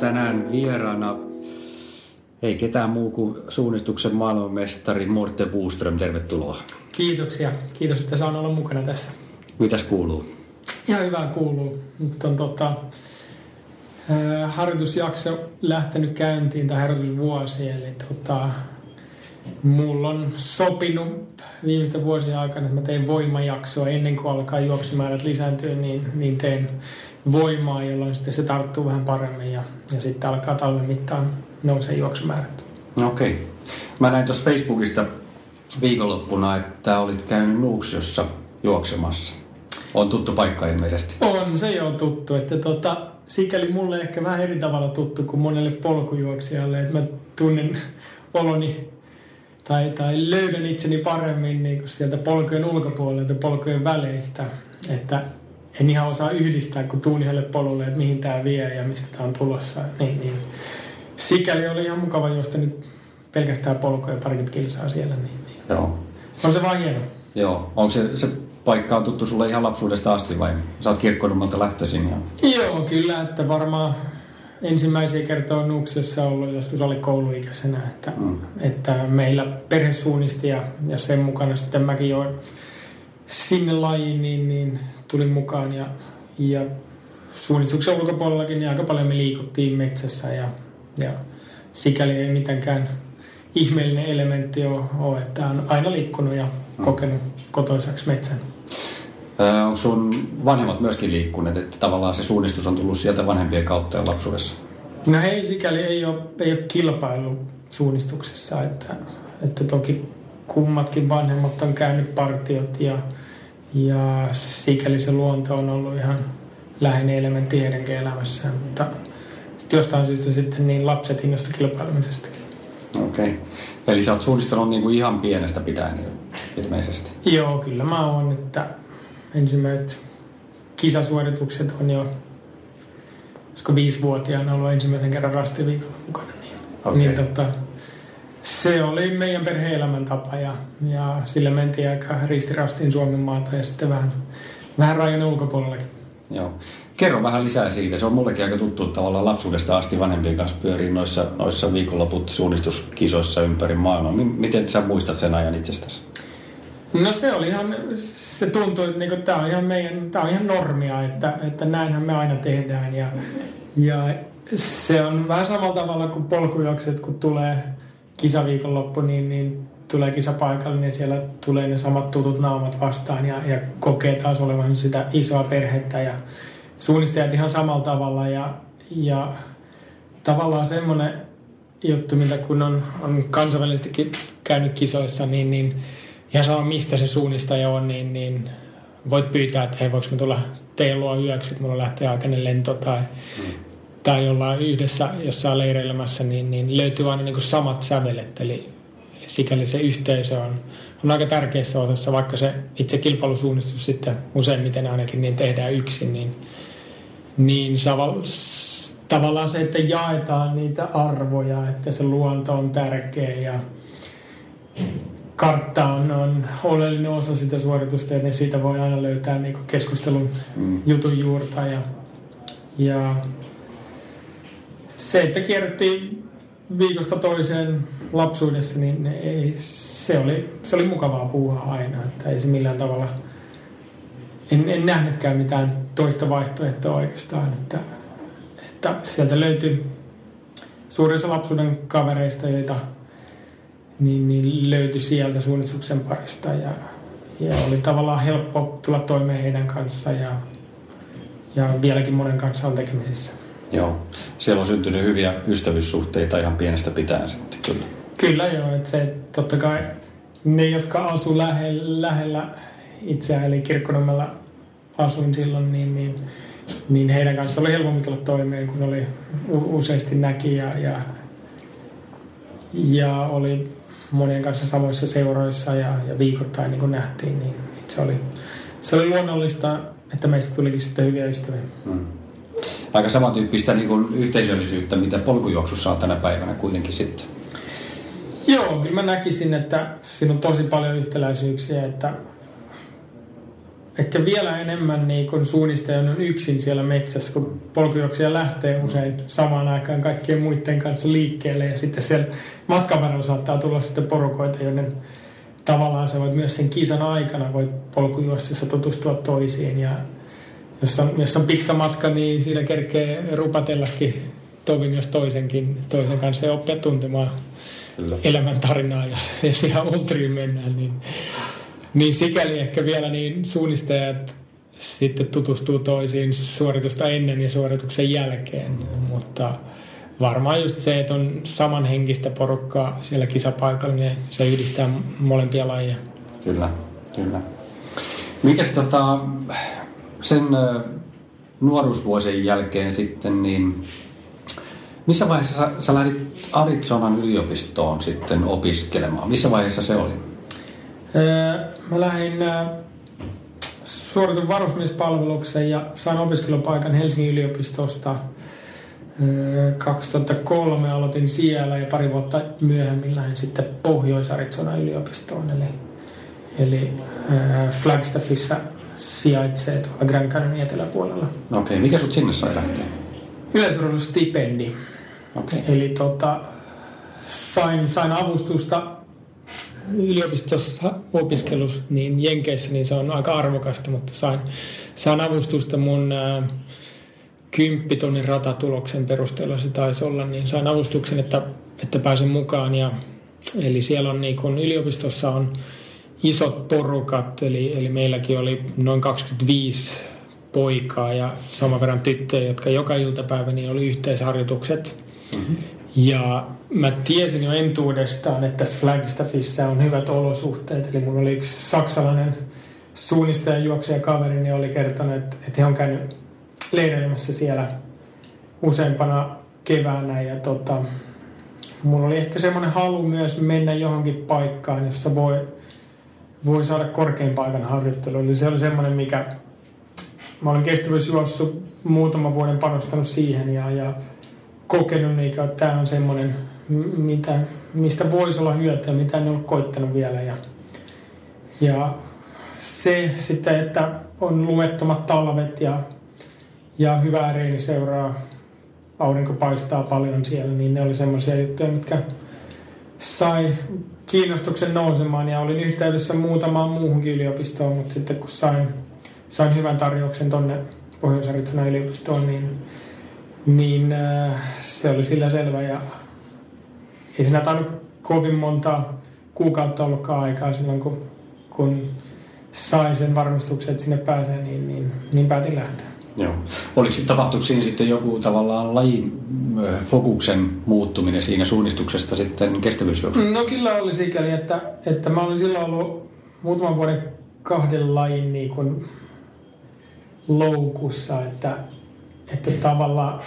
tänään vieraana ei ketään muu kuin suunnistuksen maailmanmestari Morte Buström. Tervetuloa. Kiitoksia. Kiitos, että saan olla mukana tässä. Mitäs kuuluu? Ihan hyvää kuuluu. Nyt on tota, harjoitusjakso lähtenyt käyntiin tai harjoitusvuosi. Eli tota, mulla on sopinut viimeisten vuosien aikana, että mä teen voimajaksoa ennen kuin alkaa juoksumäärät lisääntyä, niin, niin teen voimaa, jolloin sitten se tarttuu vähän paremmin ja, ja sitten alkaa talven mittaan nousee juoksumäärät. Okei. Okay. Mä näin tuossa Facebookista viikonloppuna, että olit käynyt Nuuksiossa juoksemassa. On tuttu paikka ilmeisesti. On, se jo tuttu. Että tota, sikäli mulle ehkä vähän eri tavalla tuttu kuin monelle polkujuoksijalle. Että mä tunnen oloni tai, tai löydän itseni paremmin niin kuin sieltä polkujen ulkopuolelta, polkujen väleistä. Että en ihan osaa yhdistää, kun tuun yhdelle polulle, että mihin tämä vie ja mistä tämä on tulossa. Niin, niin. Sikäli oli ihan mukava juosta nyt pelkästään polkuja parikymmentä kilsaa siellä. Niin, niin. Joo. On se vaan hieno. Joo. Onko se, se paikka on tuttu sulle ihan lapsuudesta asti vai sä oot kirkkonummalta lähtöisin? Ja... Joo, kyllä, että varmaan ensimmäisiä kertoja Nuuksiossa ollut joskus oli kouluikäisenä, että, mm. että meillä perhe suunnisti ja, ja sen mukana sitten mäkin jo sinne lajiin niin, niin tulin mukaan ja, ja suunnistuksen ulkopuolellakin niin aika paljon me liikuttiin metsässä ja, ja sikäli ei mitenkään ihmeellinen elementti ole, ole että on aina liikkunut ja mm. kokenut kotoisaksi metsän. Onko sun vanhemmat myöskin liikkuneet, että tavallaan se suunnistus on tullut sieltä vanhempien kautta ja lapsuudessa? No hei, sikäli ei ole, ei ole kilpailu suunnistuksessa, että, että toki kummatkin vanhemmat on käynyt partiot ja, ja sikäli se luonto on ollut ihan läheinen elementti heidänkin elämässä, mutta jostain syystä sitten niin lapset innostu kilpailemisestakin. Okei. Okay. Eli sä oot suunnistanut niin kuin ihan pienestä pitäen ilmeisesti? Joo, kyllä mä oon, että ensimmäiset kisasuoritukset on jo, koska viisivuotiaana ollut ensimmäisen kerran rastiviikolla mukana, niin, okay. niin tota, se oli meidän perheen elämäntapa ja, ja sillä mentiin aika ristirastiin Suomen maata ja sitten vähän, vähän rajan ulkopuolellakin. Joo. Kerro vähän lisää siitä. Se on mullekin aika tuttu tavallaan lapsuudesta asti vanhempien kanssa pyörii noissa, noissa viikonloput suunnistuskisoissa ympäri maailmaa. Miten sä muistat sen ajan itsestäsi? No se oli ihan, se tuntui, että niinku, tämä on ihan meidän, tämä on ihan normia, että, että näinhän me aina tehdään. Ja, ja se on vähän samalla tavalla kuin polkujuokset, kun tulee kisaviikonloppu, niin, niin tulee kisapaikalle, niin siellä tulee ne samat tutut naamat vastaan ja, ja kokee taas olevan sitä isoa perhettä. Ja suunnistajat ihan samalla tavalla ja, ja tavallaan semmoinen juttu, mitä kun on, on kansainvälisestikin käynyt kisoissa, niin, niin ihan sama mistä se suunnistaja on, niin, niin voit pyytää, että hei, voiko me tulla teidän luo yöksi, että mulla lähtee aikainen lento tai, mm. tai ollaan yhdessä jossain leireilemässä, niin, niin löytyy aina niin kuin samat sävelet. Eli, eli sikäli se yhteisö on, on aika tärkeässä osassa, vaikka se itse kilpailusuunnistus sitten useimmiten ainakin niin tehdään yksin, niin, niin tavallaan se, että jaetaan niitä arvoja, että se luonto on tärkeä ja kartta on, on oleellinen osa sitä suoritusta, joten siitä voi aina löytää niin keskustelun mm. jutun juurta. Ja, ja se, että kierrettiin viikosta toiseen lapsuudessa, niin ei, se, oli, se oli mukavaa puuhaa aina. Että ei se millään tavalla, en, en nähnytkään mitään toista vaihtoehtoa oikeastaan. Että, että sieltä löytyi suurissa lapsuuden kavereista, joita niin, niin löytyi sieltä suunnistuksen parista ja, ja oli tavallaan helppo tulla toimeen heidän kanssaan ja, ja vieläkin monen kanssa on tekemisissä. Joo, siellä on syntynyt hyviä ystävyyssuhteita ihan pienestä pitäen sitten kyllä. Kyllä joo, että se totta kai ne, jotka asu lähellä, lähellä itseään, eli Kirkkonummella asuin silloin, niin, niin, niin heidän kanssa oli helpompi tulla toimeen, kun oli useasti näki ja, ja, ja oli monien kanssa samoissa seuroissa ja, ja viikoittain niin kuin nähtiin, niin se oli, se oli luonnollista, että meistä tulikin sitten hyviä ystäviä. Hmm. Aika samantyyppistä niin kuin yhteisöllisyyttä, mitä polkujuoksussa on tänä päivänä kuitenkin sitten. Joo, kyllä mä näkisin, että siinä on tosi paljon yhtäläisyyksiä, että ehkä vielä enemmän niin kun suunnistaja on yksin siellä metsässä, kun polkujuoksija lähtee usein samaan aikaan kaikkien muiden kanssa liikkeelle ja sitten siellä matkan varrella saattaa tulla sitten porukoita, joiden tavallaan sä voit myös sen kisan aikana voit polkujuostessa tutustua toisiin ja jos on, jos on pitkä matka, niin siinä kerkee rupatellakin tovin jos toisenkin, toisen kanssa ja oppia tuntemaan Kyllä. elämäntarinaa, jos, jos ihan ultriin mennään, niin, niin sikäli ehkä vielä niin suunnistajat sitten tutustuu toisiin suoritusta ennen ja suorituksen jälkeen, mutta varmaan just se, että on samanhenkistä porukkaa siellä kisapaikalla, niin se yhdistää molempia lajeja. Kyllä, kyllä. Mikäs tota, sen nuoruusvuosien jälkeen sitten, niin missä vaiheessa sä, sä lähdit Arizonan yliopistoon sitten opiskelemaan? Missä vaiheessa se oli? Mä lähdin suoritin varusmiespalveluksen ja sain opiskelupaikan Helsingin yliopistosta. 2003 aloitin siellä ja pari vuotta myöhemmin lähdin sitten Pohjois-Arizona yliopistoon, eli, eli Flagstaffissa sijaitsee tuolla Grand Canyonin eteläpuolella. No okei, okay. mikä sut sinne sai lähteä? Yleisurheilustipendi. Okay. Eli tota, sain, sain avustusta yliopistossa opiskelus niin Jenkeissä, niin se on aika arvokasta, mutta sain, sain avustusta mun ää, kymppitonnin ratatuloksen perusteella se taisi olla, niin sain avustuksen, että, että pääsin mukaan. Ja, eli siellä on niin kun yliopistossa on isot porukat, eli, eli meilläkin oli noin 25 poikaa ja saman verran tyttöjä, jotka joka iltapäivä niin oli yhteisharjoitukset. Mm-hmm. Ja mä tiesin jo entuudestaan, että Flagstaffissa on hyvät olosuhteet. Eli mulla oli yksi saksalainen suunnistaja, juoksija kaveri, niin oli kertonut, että, että he on käynyt leireilemässä siellä useampana keväänä. Ja tota, mulla oli ehkä semmoinen halu myös mennä johonkin paikkaan, jossa voi, voi saada korkein paikan harjoittelu. Eli se oli semmoinen, mikä mä olen kestävyysjuossut muutaman vuoden panostanut siihen ja, ja kokenut, että tämä on semmoinen, mitä, mistä voisi olla hyötyä, mitä en ole koittanut vielä. Ja, ja se sitten, että on lumettomat talvet ja, ja hyvää reini seuraa, aurinko paistaa paljon siellä, niin ne oli semmoisia juttuja, mitkä sai kiinnostuksen nousemaan ja olin yhteydessä muutamaan muuhunkin yliopistoon, mutta sitten kun sain, sain hyvän tarjouksen tonne pohjois yliopistoon, niin niin äh, se oli sillä selvä ja ei siinä tainnut kovin monta kuukautta ollutkaan aikaa silloin, kun, kun sai sen varmistuksen, että sinne pääsee, niin, niin, niin päätin lähteä. Joo. Oliko sitten tapahtuiko siinä sitten joku tavallaan lajin fokuksen muuttuminen siinä suunnistuksesta sitten kestävyysjuoksuun? No kyllä oli sikäli, että, että mä olin silloin ollut muutaman vuoden kahden lajin niin kuin loukussa, että, että tavallaan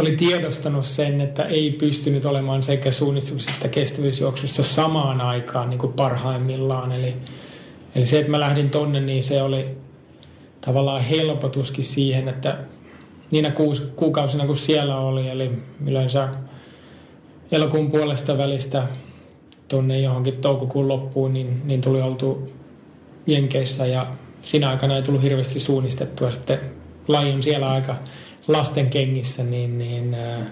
oli tiedostanut sen, että ei pystynyt olemaan sekä suunnistuksessa että kestävyysjuoksussa samaan aikaan niin kuin parhaimmillaan. Eli, eli se, että mä lähdin tonne, niin se oli tavallaan helpotuskin siihen, että niinä kuusi, kuukausina kun siellä oli, eli yleensä elokuun puolesta välistä tonne johonkin toukokuun loppuun, niin, niin tuli oltu Jenkeissä ja siinä aikana ei tullut hirveästi suunnistettua. Sitten laji on siellä aika lasten kengissä, niin, niin äh,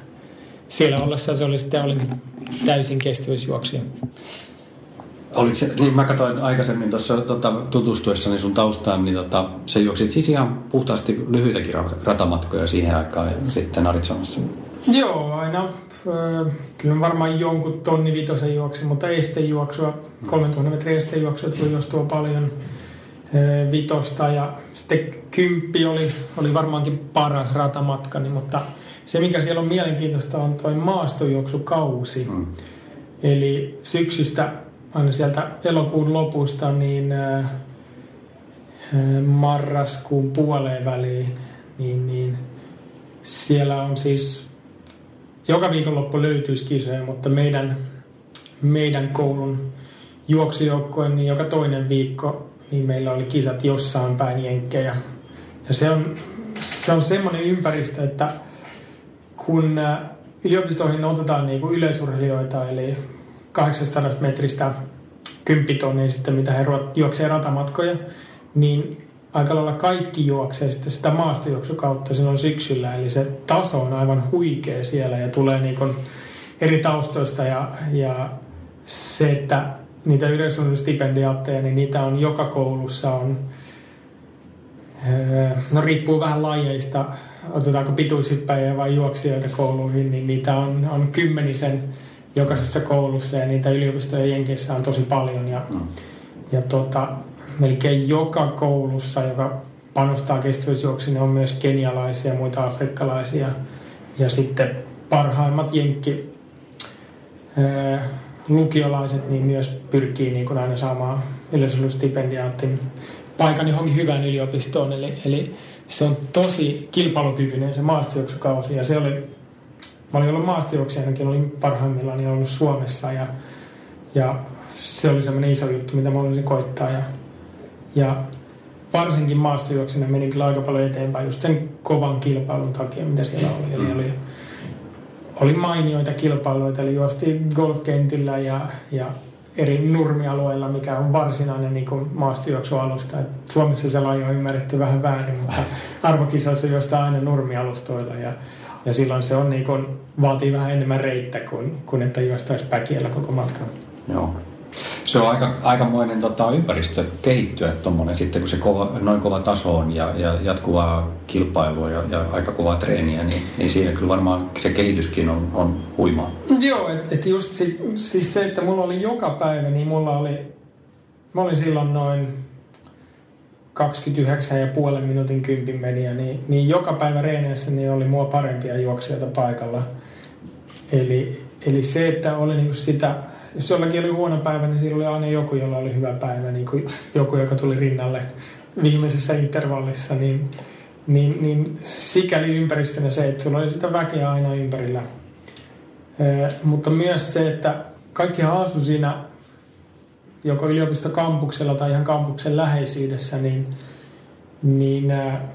siellä ollessa se oli sitten olin täysin kestävyysjuoksija. Oliko se, niin mä katsoin aikaisemmin tuossa tota, tutustuessani sun taustaan, niin tota, se juoksit siis ihan puhtaasti lyhyitäkin ratamatkoja siihen aikaan ja sitten Arizonassa. Joo, aina. Kyllä varmaan jonkun tonni vitosen juoksi, mutta estejuoksua, 3000 metrin estejuoksua tuli juostua paljon vitosta ja sitten kymppi oli, oli varmaankin paras ratamatkani, niin, mutta se mikä siellä on mielenkiintoista on tuo maastojuoksukausi. Mm. Eli syksystä aina sieltä elokuun lopusta niin marraskuun puoleen väliin, niin, niin siellä on siis joka viikonloppu löytyisi kisoja, mutta meidän, meidän koulun juoksujoukkojen niin joka toinen viikko niin meillä oli kisat jossain päin jenkkejä. Ja se on, se on semmoinen ympäristö, että kun äh, yliopistoihin otetaan niin kuin yleisurheilijoita, eli 800 metristä 10 tonnia sitten, mitä he juoksevat ratamatkoja, niin aika lailla kaikki juoksee sitten sitä maastojuoksukautta silloin syksyllä, eli se taso on aivan huikea siellä ja tulee niin kuin eri taustoista ja, ja se, että niitä yleisöllinen niin niitä on joka koulussa on, öö, no riippuu vähän lajeista, otetaanko pituushyppäjiä vai juoksijoita kouluihin, niin niitä on, on kymmenisen jokaisessa koulussa ja niitä yliopistojen jenkeissä on tosi paljon ja, mm. ja tota, melkein joka koulussa, joka panostaa kestävyysjuoksiin, on myös kenialaisia ja muita afrikkalaisia ja sitten parhaimmat jenkki öö, lukiolaiset niin myös pyrkii niin kuin aina saamaan yleisöllistipendiyaatin paikan johonkin hyvään yliopistoon. Eli, eli se on tosi kilpailukykyinen se maastojuoksukausi ja se oli, mä olin ollut maastojuoksijanakin, olin parhaimmillaan niin ollut Suomessa ja, ja se oli semmoinen iso juttu, mitä mä olisin koittaa ja, ja varsinkin maastojuoksina meni kyllä aika paljon eteenpäin just sen kovan kilpailun takia, mitä siellä oli. Eli oli oli mainioita kilpailuita, eli juostiin golfkentillä ja, ja eri nurmialueilla, mikä on varsinainen niin kuin maastojuoksualusta. Et Suomessa se laji on ymmärretty vähän väärin, mutta arvokisoissa juostaan aina nurmialustoilla ja, ja silloin se on niin kuin, vaatii vähän enemmän reittä kuin, kuin että juostaisi päkiellä koko matkan. Joo se on aika, aikamoinen tota, ympäristö kehittyä tuommoinen sitten, kun se kova, noin kova taso on ja, ja jatkuvaa kilpailua ja, ja aika kovaa treeniä, niin, niin siinä kyllä varmaan se kehityskin on, on huimaa. Joo, että et just si, siis se, että mulla oli joka päivä, niin mulla oli, mä olin silloin noin 29 ja puolen minuutin kympin meniä, niin, niin joka päivä reeneissä niin oli mua parempia juoksijoita paikalla. Eli, eli se, että oli niinku sitä jos jollakin oli huono päivä, niin silloin oli aina joku, jolla oli hyvä päivä, niin kuin joku, joka tuli rinnalle viimeisessä intervallissa, niin, niin, niin sikäli ympäristönä se, että sulla oli sitä väkeä aina ympärillä. Ee, mutta myös se, että kaikki asu siinä joko yliopistokampuksella tai ihan kampuksen läheisyydessä, niin, niin ää,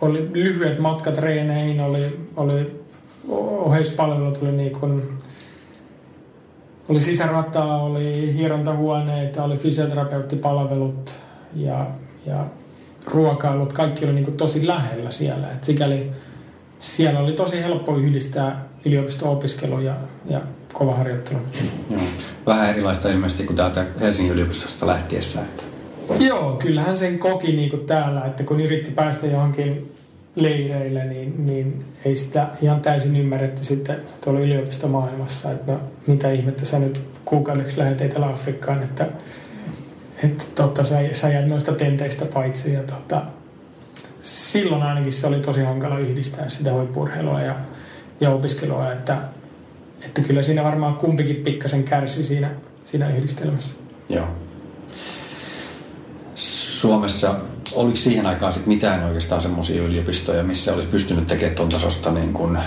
oli lyhyet matkat reeneihin, oli, oli oheispalvelut oli niin kuin oli sisärataa, oli hierontahuoneita, oli fysioterapeuttipalvelut ja, ja ruokailut, kaikki oli niin kuin tosi lähellä siellä. Et sikäli siellä oli tosi helppo yhdistää yliopisto-opiskelu ja, ja kova harjoittelu. Joo. Vähän erilaista ilmeisesti kuin täältä Helsingin yliopistosta lähtiessä. Että... Joo, kyllähän sen koki niin kuin täällä, että kun yritti päästä johonkin leireille, niin, niin ei sitä ihan täysin ymmärretty sitten tuolla yliopistomaailmassa, että no, mitä ihmettä sä nyt kuukaudeksi lähdet Etelä-Afrikkaan, että, että totta, sä, sä jäät noista tenteistä paitsi. Ja tota, silloin ainakin se oli tosi hankala yhdistää sitä huippurheilua ja, ja opiskelua, että, että kyllä siinä varmaan kumpikin pikkasen kärsi siinä, siinä yhdistelmässä. Joo. Suomessa oliko siihen aikaan sit mitään oikeastaan semmoisia yliopistoja, missä olisi pystynyt tekemään tuon tasosta niin kuin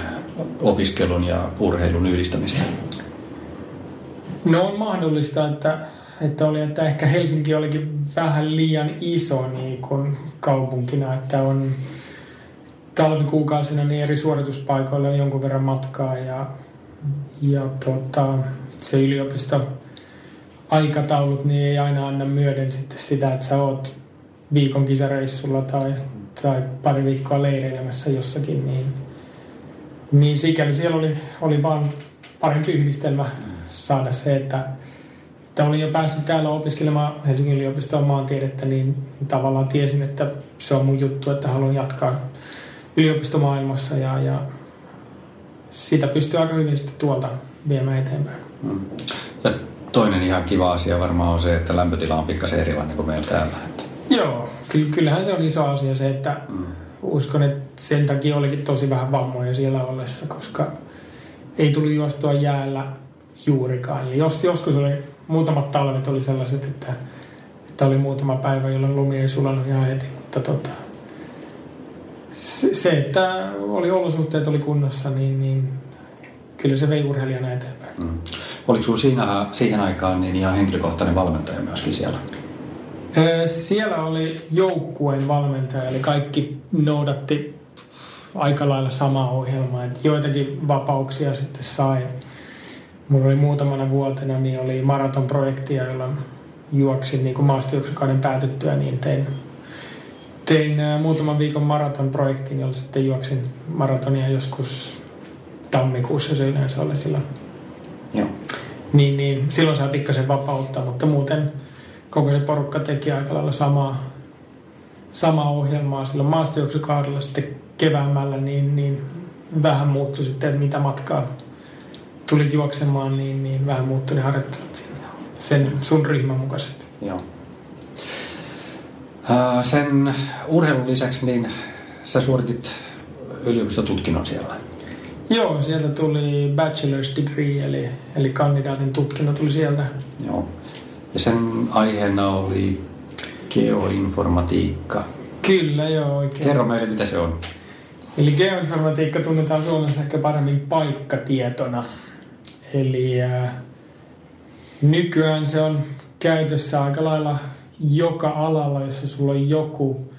opiskelun ja urheilun yhdistämistä? No on mahdollista, että, että, oli, että ehkä Helsinki olikin vähän liian iso niin kuin kaupunkina, että on talvikuukausina niin eri suorituspaikoille on jonkun verran matkaa ja, ja tota, se yliopisto aikataulut niin ei aina anna myöden sitten sitä, että sä oot viikon kisareissulla tai, tai pari viikkoa leireilemässä jossakin, niin, niin sikäli siellä oli, oli vaan parempi yhdistelmä saada se, että, että olin jo päässyt täällä opiskelemaan Helsingin yliopistoon maantiedettä, niin tavallaan tiesin, että se on mun juttu, että haluan jatkaa yliopistomaailmassa ja, ja sitä pystyy aika hyvin sitten tuolta viemään eteenpäin. Hmm. Toinen ihan kiva asia varmaan on se, että lämpötila on pikkasen erilainen kuin meillä täällä. Joo, kyllähän se on iso asia se, että mm. uskon, että sen takia olikin tosi vähän vammoja siellä ollessa, koska ei tullut juostua jäällä juurikaan. Eli jos, joskus oli, muutamat talvet oli sellaiset, että, että oli muutama päivä, jolloin lumi ei sulanut ihan heti, mutta tota, se, se, että oli olosuhteet oli kunnossa, niin, niin kyllä se vei urheilijana eteenpäin. Mm. Oliko sinulla siinä, siihen aikaan niin ihan henkilökohtainen valmentaja myöskin siellä? Siellä oli joukkueen valmentaja, eli kaikki noudatti aika lailla samaa ohjelmaa. Että joitakin vapauksia sitten sai. Mulla oli muutamana vuotena niin oli maratonprojektia, jolla juoksin niin maastojuoksukauden päätettyä, niin tein tein muutaman viikon maratonprojektin, jolla sitten juoksin maratonia joskus tammikuussa se yleensä oli silloin. Joo. Niin, niin silloin saa pikkasen vapauttaa, mutta muuten koko se porukka teki aika lailla samaa, samaa ohjelmaa silloin maastojuoksukaudella sitten keväämällä, niin, niin vähän muuttui sitten, että mitä matkaa tulit juoksemaan, niin, niin vähän muuttui ne harjoittelut siinä sen sun ryhmän mukaisesti. Joo. Sen urheilun lisäksi niin sä suoritit yliopistotutkinnon siellä. Joo, sieltä tuli bachelor's degree, eli, eli kandidaatin tutkinto tuli sieltä. Joo. Ja sen aiheena oli geoinformatiikka. Kyllä, joo, oikein. Kerro meille, mitä se on. Eli geoinformatiikka tunnetaan Suomessa ehkä paremmin paikkatietona. Eli äh, nykyään se on käytössä aika lailla joka alalla, jossa sulla on joku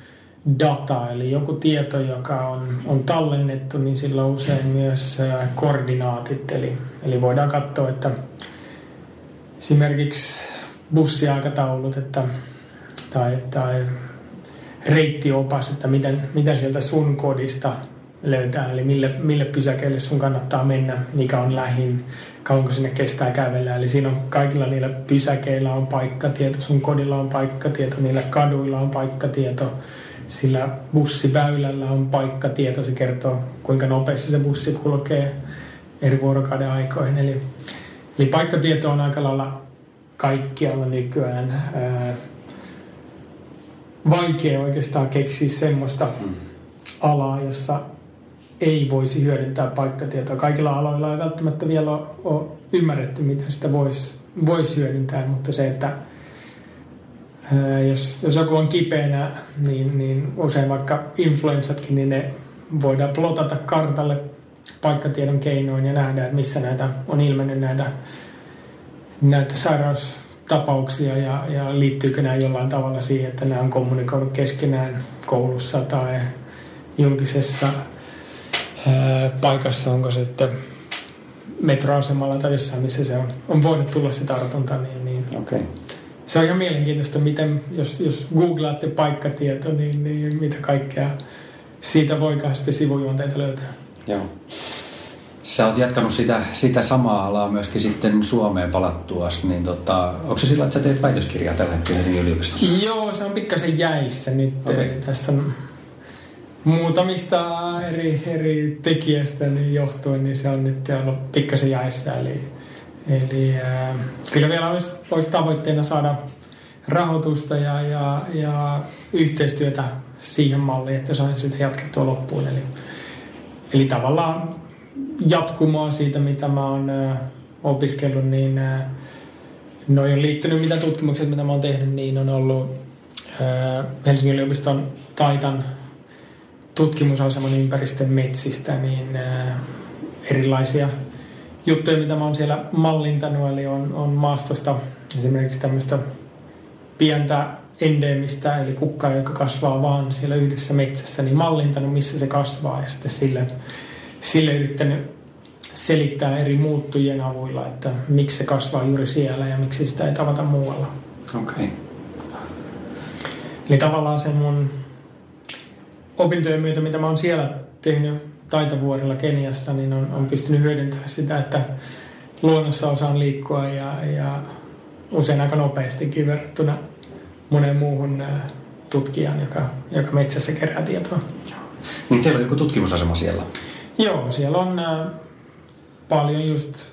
data, eli joku tieto, joka on, on tallennettu, niin sillä on usein myös koordinaatit. Eli, eli voidaan katsoa, että esimerkiksi bussiaikataulut että, tai, tai reittiopas, että miten, mitä sieltä sun kodista löytää, eli mille, mille pysäkeille sun kannattaa mennä, mikä on lähin, kauanko sinne kestää kävellä. Eli siinä on kaikilla niillä pysäkeillä on paikkatieto, sun kodilla on paikkatieto, niillä kaduilla on paikkatieto, sillä bussiväylällä on paikkatieto, se kertoo kuinka nopeasti se bussi kulkee eri vuorokauden aikoihin. Eli, eli paikkatieto on aika lailla kaikkialla nykyään. Ää, vaikea oikeastaan keksiä semmoista Mm. alaa, jossa ei voisi hyödyntää paikkatietoa. Kaikilla aloilla ei välttämättä vielä ole, ole ymmärretty, miten sitä voisi vois hyödyntää, mutta se, että jos, jos joku on kipeänä, niin, niin usein vaikka influenssatkin, niin ne voidaan plotata kartalle paikkatiedon keinoin ja nähdä, että missä näitä on ilmennyt näitä, näitä sairaustapauksia ja, ja liittyykö nämä jollain tavalla siihen, että nämä on kommunikoinut keskenään koulussa tai julkisessa ää, paikassa, onko se sitten metroasemalla tai jossain, missä se on, on voinut tulla se tartunta, niin, niin. Okay. Se on ihan mielenkiintoista, miten, jos, jos googlaatte paikkatieto, niin, niin mitä kaikkea siitä voikaan sitten sivujuonteita löytää. Joo. Sä oot jatkanut sitä, sitä samaa alaa myöskin sitten Suomeen palattuas, niin tota, onko se sillä, että sä teet väitöskirjaa tällä hetkellä Helsingin yliopistossa? Joo, se on pikkasen jäissä nyt. Eli Tässä on muutamista eri, eri tekijästä niin johtuen, niin se on nyt ollut pikkasen jäissä. Eli, eli äh, kyllä vielä olisi, olisi tavoitteena saada rahoitusta ja, ja, ja yhteistyötä siihen malliin, että sain sitä jatkettua loppuun. Eli, eli tavallaan jatkumoa siitä, mitä mä oon äh, opiskellut, niin äh, Noi on liittynyt, mitä tutkimukset, mitä mä oon tehnyt, niin on ollut ää, Helsingin yliopiston Taitan tutkimusaseman ympäristön metsistä, niin ää, erilaisia juttuja, mitä mä oon siellä mallintanut, eli on, on maastosta esimerkiksi tämmöistä pientä endeemistä, eli kukkaa, joka kasvaa vaan siellä yhdessä metsässä, niin mallintanut, missä se kasvaa, ja sitten sille, sille yrittänyt selittää eri muuttujien avuilla, että miksi se kasvaa juuri siellä ja miksi sitä ei tavata muualla. Okei. Okay. Eli tavallaan sen mun opintojen myötä, mitä mä oon siellä tehnyt taitavuorilla Keniassa, niin on, on pystynyt hyödyntämään sitä, että luonnossa osaan liikkua ja, ja usein aika nopeastikin verrattuna moneen muuhun ää, tutkijaan, joka, joka metsässä kerää tietoa. Niin teillä on joku tutkimusasema siellä? Joo, siellä on paljon just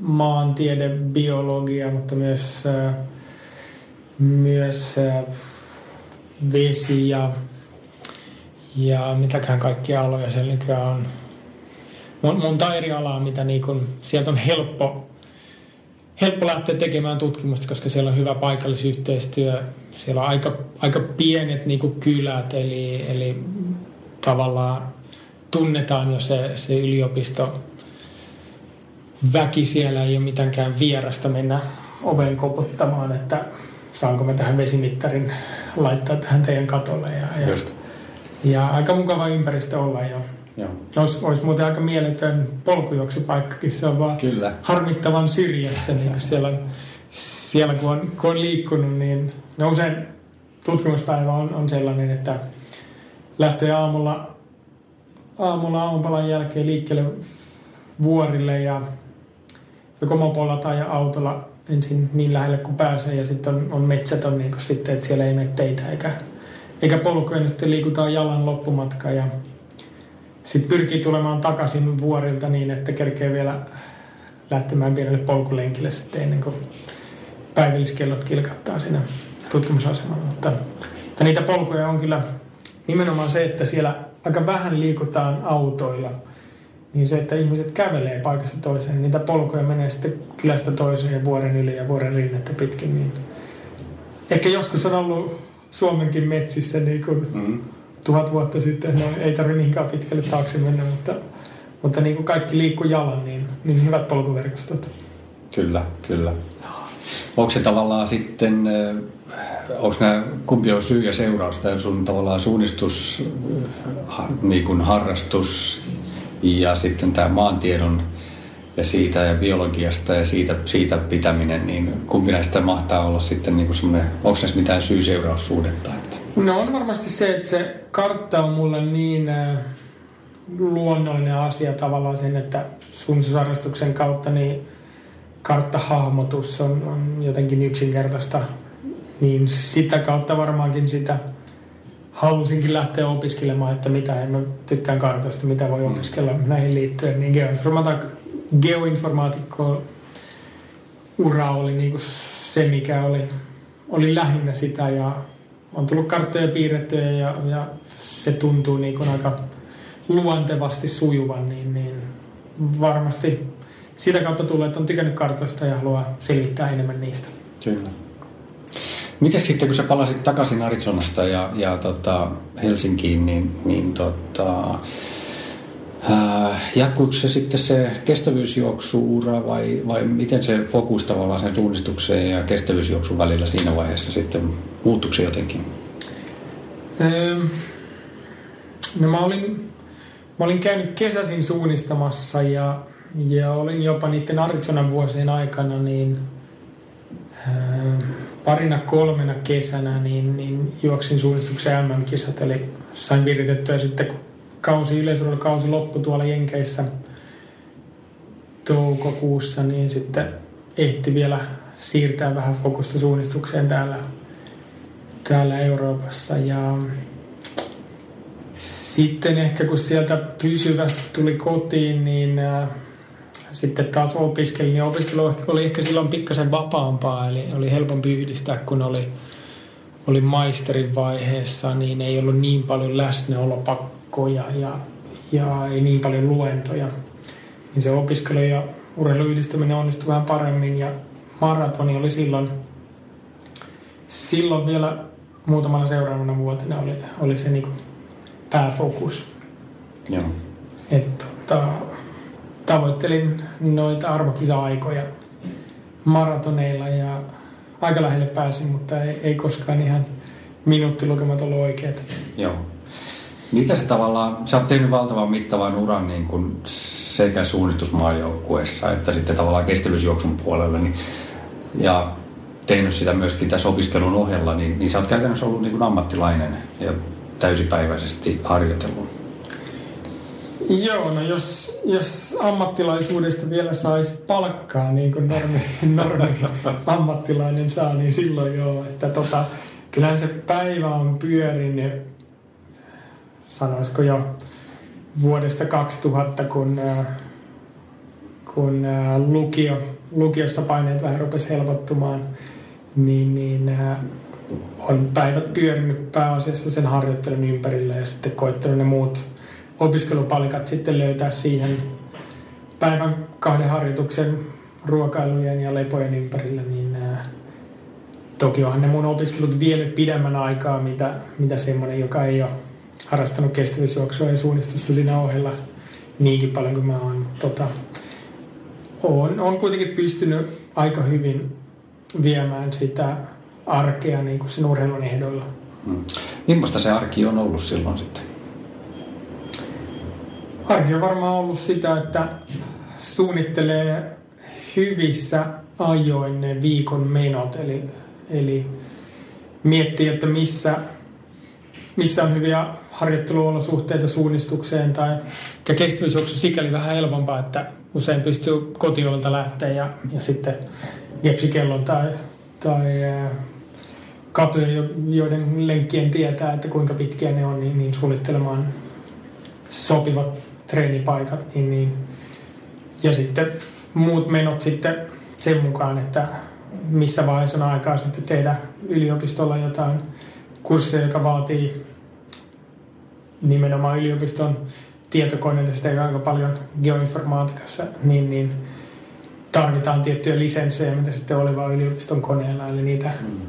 maantiede, biologia, mutta myös, myös vesi ja, ja mitäkään kaikkia aloja siellä nykyään on. Mon- monta eri alaa, mitä niin kun, sieltä on helppo, helppo lähteä tekemään tutkimusta, koska siellä on hyvä paikallisyhteistyö. Siellä on aika, aika pienet niin kylät, eli, eli tavallaan tunnetaan jo se, se yliopisto väki siellä ei ole mitenkään vierasta mennä oveen koputtamaan, että saanko mä tähän vesimittarin laittaa tähän teidän katolle. Ja, ja, Just. Ja aika mukava ympäristö olla ja Joo. olisi, olisi muuten aika mieletön polkujuoksupaikkakin, se on vaan Kyllä. harmittavan syrjässä, niin kuin siellä, siellä kun, on, kun on liikkunut, niin no usein tutkimuspäivä on, on sellainen, että lähtee aamulla, aamulla aamupalan jälkeen liikkeelle vuorille ja joko mopolla tai autolla ensin niin lähelle kuin pääsee ja sitten on, on metsät on niin sitten, että siellä ei mene teitä eikä, eikä polkuja, niin sitten liikutaan jalan loppumatka ja sitten pyrkii tulemaan takaisin vuorilta niin, että kerkee vielä lähtemään pienelle polkulenkille sitten ennen kuin päivälliskellot kilkattaa siinä tutkimusasemalla. Mutta, mutta niitä polkuja on kyllä nimenomaan se, että siellä aika vähän liikutaan autoilla, niin se, että ihmiset kävelee paikasta toiseen, niin niitä polkuja menee sitten kylästä toiseen ja vuoren yli ja vuoren rinnettä pitkin. Niin ehkä joskus on ollut Suomenkin metsissä niin kuin mm. tuhat vuotta sitten, no ei tarvitse niinkään pitkälle taakse mennä, mutta, mutta niin kuin kaikki liikkuu jalan, niin, niin hyvät polkuverkostot. Kyllä, kyllä. Onko se tavallaan sitten, onko nämä, kumpi on syy ja seuraus, tämä sun tavallaan suunnistus, niin kuin harrastus ja sitten tämä maantiedon ja siitä ja biologiasta ja siitä, siitä pitäminen, niin kumpi näistä mahtaa olla sitten niin semmoinen, onko näissä mitään syy-seuraussuhdetta? Että? No on varmasti se, että se kartta on mulle niin luonnollinen asia tavallaan sen, että suunnistusharrastuksen kautta niin karttahahmotus on, on jotenkin yksinkertaista, niin sitä kautta varmaankin sitä halusinkin lähteä opiskelemaan, että mitä en mä tykkään kartoista, mitä voi mm. opiskella näihin liittyen. Niin geoinformaatikko ura oli niin kuin se, mikä oli, oli lähinnä sitä ja on tullut karttoja piirrettyjä ja, ja se tuntuu niin kuin aika luontevasti sujuvan, niin, niin varmasti sitä kautta tulee, että on tykännyt kartoista ja haluaa selvittää enemmän niistä. Kyllä. Miten sitten, kun sä palasit takaisin Arizonasta ja, ja tota Helsinkiin, niin, niin tota, jatkuiko se sitten se kestävyysjuoksuura vai, vai miten se fokus tavallaan sen suunnistukseen ja kestävyysjuoksun välillä siinä vaiheessa sitten muuttuiko se jotenkin? No mä olin, mä olin käynyt kesäsin suunnistamassa ja ja olin jopa niiden Arizonan vuosien aikana niin äh, parina kolmena kesänä niin, niin juoksin suunnistuksen MM-kisat, eli sain viritettyä sitten kun kausi, kausi loppui tuolla Jenkeissä toukokuussa, niin sitten ehti vielä siirtää vähän fokusta suunnistukseen täällä, täällä Euroopassa. Ja sitten ehkä kun sieltä pysyvästi tuli kotiin, niin äh, sitten taas opiskelin, niin opiskelu oli ehkä silloin pikkasen vapaampaa, eli oli helpompi yhdistää, kun oli, oli maisterin vaiheessa, niin ei ollut niin paljon läsnäolopakkoja ja, ja ei niin paljon luentoja. Niin se opiskelu ja urheilun yhdistäminen onnistui vähän paremmin ja maratoni oli silloin, silloin vielä muutamana seuraavana vuotena oli, oli se niin pääfokus. Joo. Et, tota, tavoittelin noita arvokisa-aikoja maratoneilla ja aika lähelle pääsin, mutta ei, ei koskaan ihan minuuttilukemat ollut oikeat. Joo. Mitä se tavallaan, sä oot tehnyt valtavan mittavan uran niin kuin sekä suunnistusmaajoukkueessa että sitten tavallaan kestävyysjuoksun puolella, niin, ja tehnyt sitä myöskin tässä opiskelun ohella, niin, niin sä oot käytännössä ollut niin kuin ammattilainen ja täysipäiväisesti harjoitellut. Joo, no jos, jos ammattilaisuudesta vielä saisi palkkaa niin kuin normi, normi ammattilainen saa, niin silloin joo. Että tota, kyllähän se päivä on pyörinyt, sanoisiko jo vuodesta 2000, kun, äh, kun äh, lukio, lukiossa paineet vähän rupesi helpottumaan, niin, niin äh, on päivät pyörinyt pääasiassa sen harjoittelun ympärillä ja sitten koittanut ne muut opiskelupalikat sitten löytää siihen päivän kahden harjoituksen ruokailujen ja lepojen ympärillä, niin ää, toki onhan ne mun opiskelut vienyt pidemmän aikaa, mitä, mitä semmoinen, joka ei ole harrastanut kestävyysjuoksua ja suunnistusta siinä ohella niinkin paljon kuin mä oon. Tota, on, on kuitenkin pystynyt aika hyvin viemään sitä arkea niin kuin sen urheilun ehdoilla. Hmm. Millaista se arki on ollut silloin sitten? Arki on varmaan ollut sitä, että suunnittelee hyvissä ajoin ne viikon menot, eli, eli miettii, että missä, missä on hyviä harjoitteluolosuhteita suunnistukseen tai kestävyysjuoksu sikäli vähän helpompaa, että usein pystyy kotiovelta lähteä ja, ja sitten gepsikellon tai, tai katuja, joiden lenkkien tietää, että kuinka pitkiä ne on, niin, niin suunnittelemaan sopivat treenipaikat. Niin, niin. Ja sitten muut menot sitten sen mukaan, että missä vaiheessa on aikaa sitten tehdä yliopistolla jotain kursseja, joka vaatii nimenomaan yliopiston tietokoneita, sitä aika paljon geoinformaatikassa, niin, niin tarvitaan tiettyjä lisenssejä, mitä sitten oli vain yliopiston koneella, eli niitä mm.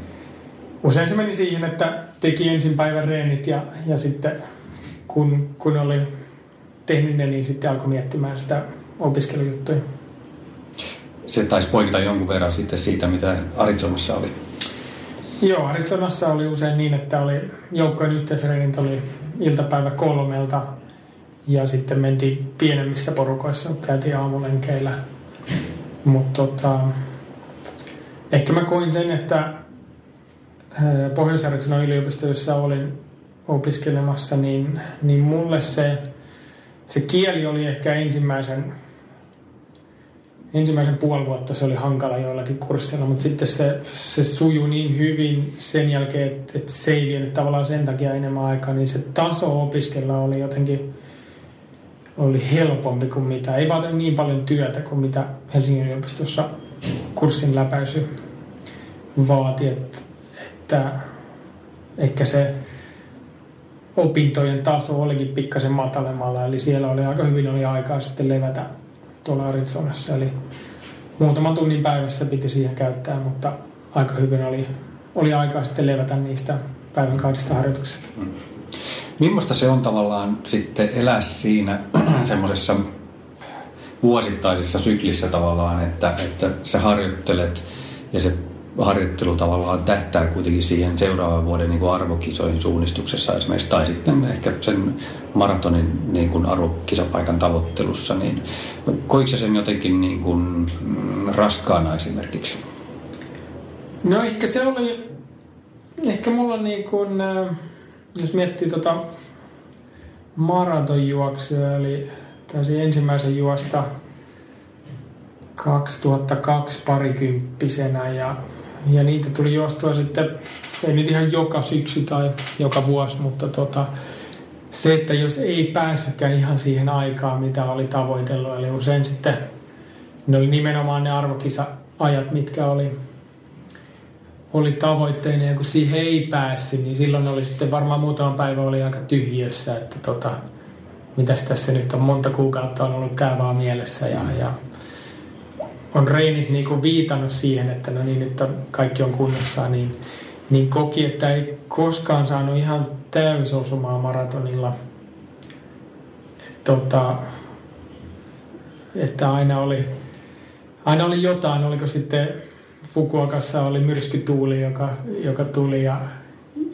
usein se meni siihen, että teki ensin päivän reenit ja, ja sitten kun, kun oli tehnyt ne, niin sitten alkoi miettimään sitä opiskelujuttuja. Se taisi poikita jonkun verran sitten siitä, mitä Arizonassa oli. Joo, Arizonassa oli usein niin, että oli joukkojen yhteisreenit oli iltapäivä kolmelta ja sitten mentiin pienemmissä porukoissa, käytiin aamulenkeillä. Mutta tota, ehkä mä koin sen, että pohjois yliopisto, jossa olin opiskelemassa, niin, niin mulle se, se kieli oli ehkä ensimmäisen ensimmäisen puoli vuotta se oli hankala joillakin kursseilla, mutta sitten se, se sujui niin hyvin sen jälkeen, että, että se ei vienyt tavallaan sen takia enemmän aikaa, niin se taso opiskella oli jotenkin oli helpompi kuin mitä. Ei vaatinut niin paljon työtä kuin mitä Helsingin yliopistossa kurssin läpäisy vaati, että, että ehkä se opintojen taso olikin pikkasen matalemmalla, eli siellä oli aika hyvin oli aikaa sitten levätä tuolla Arizonassa. Eli muutaman tunnin päivässä piti siihen käyttää, mutta aika hyvin oli, oli aikaa sitten levätä niistä päivän kahdesta harjoituksesta. Mm. Millaista se on tavallaan sitten elää siinä semmoisessa vuosittaisessa syklissä tavallaan, että, että sä harjoittelet ja se harjoittelu tavallaan tähtää kuitenkin siihen seuraavan vuoden niin kuin arvokisoihin suunnistuksessa esimerkiksi, tai sitten mm. ehkä sen maratonin niin kuin arvokisapaikan tavoittelussa, niin koiko sen jotenkin niin kuin mm, raskaana esimerkiksi? No ehkä se oli, ehkä mulla niin kuin, äh, jos miettii tota maratonjuoksua, eli taisin ensimmäisen juosta 2002 parikymppisenä ja ja niitä tuli juostua sitten, ei nyt ihan joka syksy tai joka vuosi, mutta tota, se, että jos ei päässytkään ihan siihen aikaan, mitä oli tavoitellut, eli usein sitten ne oli nimenomaan ne arvokisa-ajat, mitkä oli, oli tavoitteena, ja kun siihen ei päässyt, niin silloin oli sitten varmaan muutama päivä oli aika tyhjössä, että tota, mitäs tässä nyt on, monta kuukautta on ollut tämä vaan mielessä, ja, ja on reinit niin kuin viitannut siihen, että no niin, nyt on, kaikki on kunnossa, niin, niin koki, että ei koskaan saanut ihan täysosumaa maratonilla. Et, tota, että aina oli, aina oli jotain, oliko sitten Fukuokassa oli myrskytuuli, joka, joka tuli ja,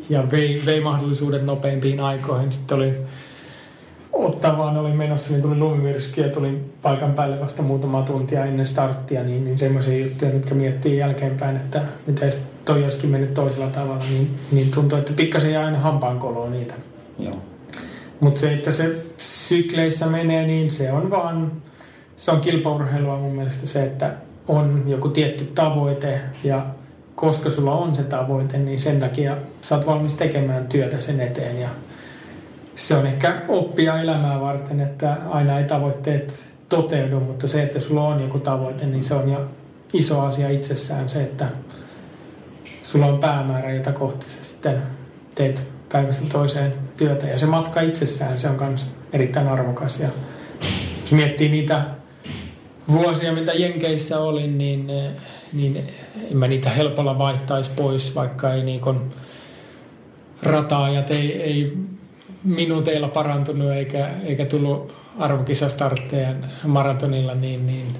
ja vei, vei mahdollisuudet nopeimpiin aikoihin. Sitten oli Ottavaan oli menossa, niin tuli lumimyrsky ja tuli paikan päälle vasta muutama tuntia ennen starttia, niin, niin semmoisia juttuja, mitkä miettii jälkeenpäin, että mitä toi olisikin mennyt toisella tavalla, niin, niin tuntuu, että pikkasen jää aina hampaankoloon niitä. Mutta se, että se sykleissä menee, niin se on vaan, se on kilpaurheilua mun mielestä se, että on joku tietty tavoite ja koska sulla on se tavoite, niin sen takia sä oot valmis tekemään työtä sen eteen ja se on ehkä oppia elämää varten, että aina ei tavoitteet toteudu, mutta se, että sulla on joku tavoite, niin se on jo iso asia itsessään se, että sulla on päämäärä, jota kohti sä sitten teet päivästä toiseen työtä. Ja se matka itsessään, se on myös erittäin arvokas. Ja jos miettii niitä vuosia, mitä Jenkeissä olin, niin, niin en mä niitä helpolla vaihtaisi pois, vaikka ei niin kuin rataajat ei, ei minuuteilla parantunut eikä, eikä tullut arvokisastartteja maratonilla, niin, niin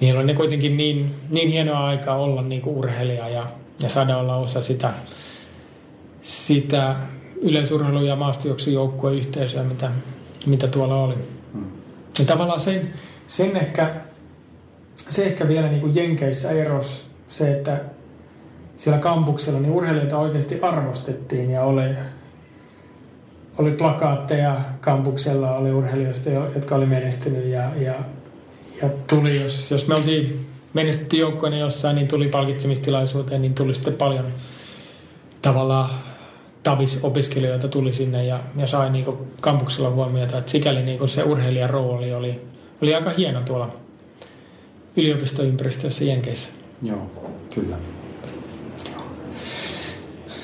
niillä on ne kuitenkin niin, niin hienoa aikaa olla niin kuin urheilija ja, ja saada olla osa sitä, sitä yleisurheilu- ja maastojuoksujoukkueen yhteisöä, mitä, mitä tuolla oli. Hmm. Ja tavallaan sen, sen ehkä, se ehkä vielä niin kuin Jenkeissä eros se, että siellä kampuksella niin urheilijoita oikeasti arvostettiin ja oli, oli plakaatteja kampuksella, oli urheilijoista, jotka oli menestynyt ja, ja, ja tuli, jos, jos me oltiin menestytty joukkoina jossain, niin tuli palkitsemistilaisuuteen, niin tuli sitten paljon tavallaan tavisopiskelijoita tuli sinne ja, ja sai niin kampuksella huomiota. Että sikäli niin se urheilijan rooli oli, oli aika hieno tuolla yliopistoympäristössä Jenkeissä. Joo, kyllä.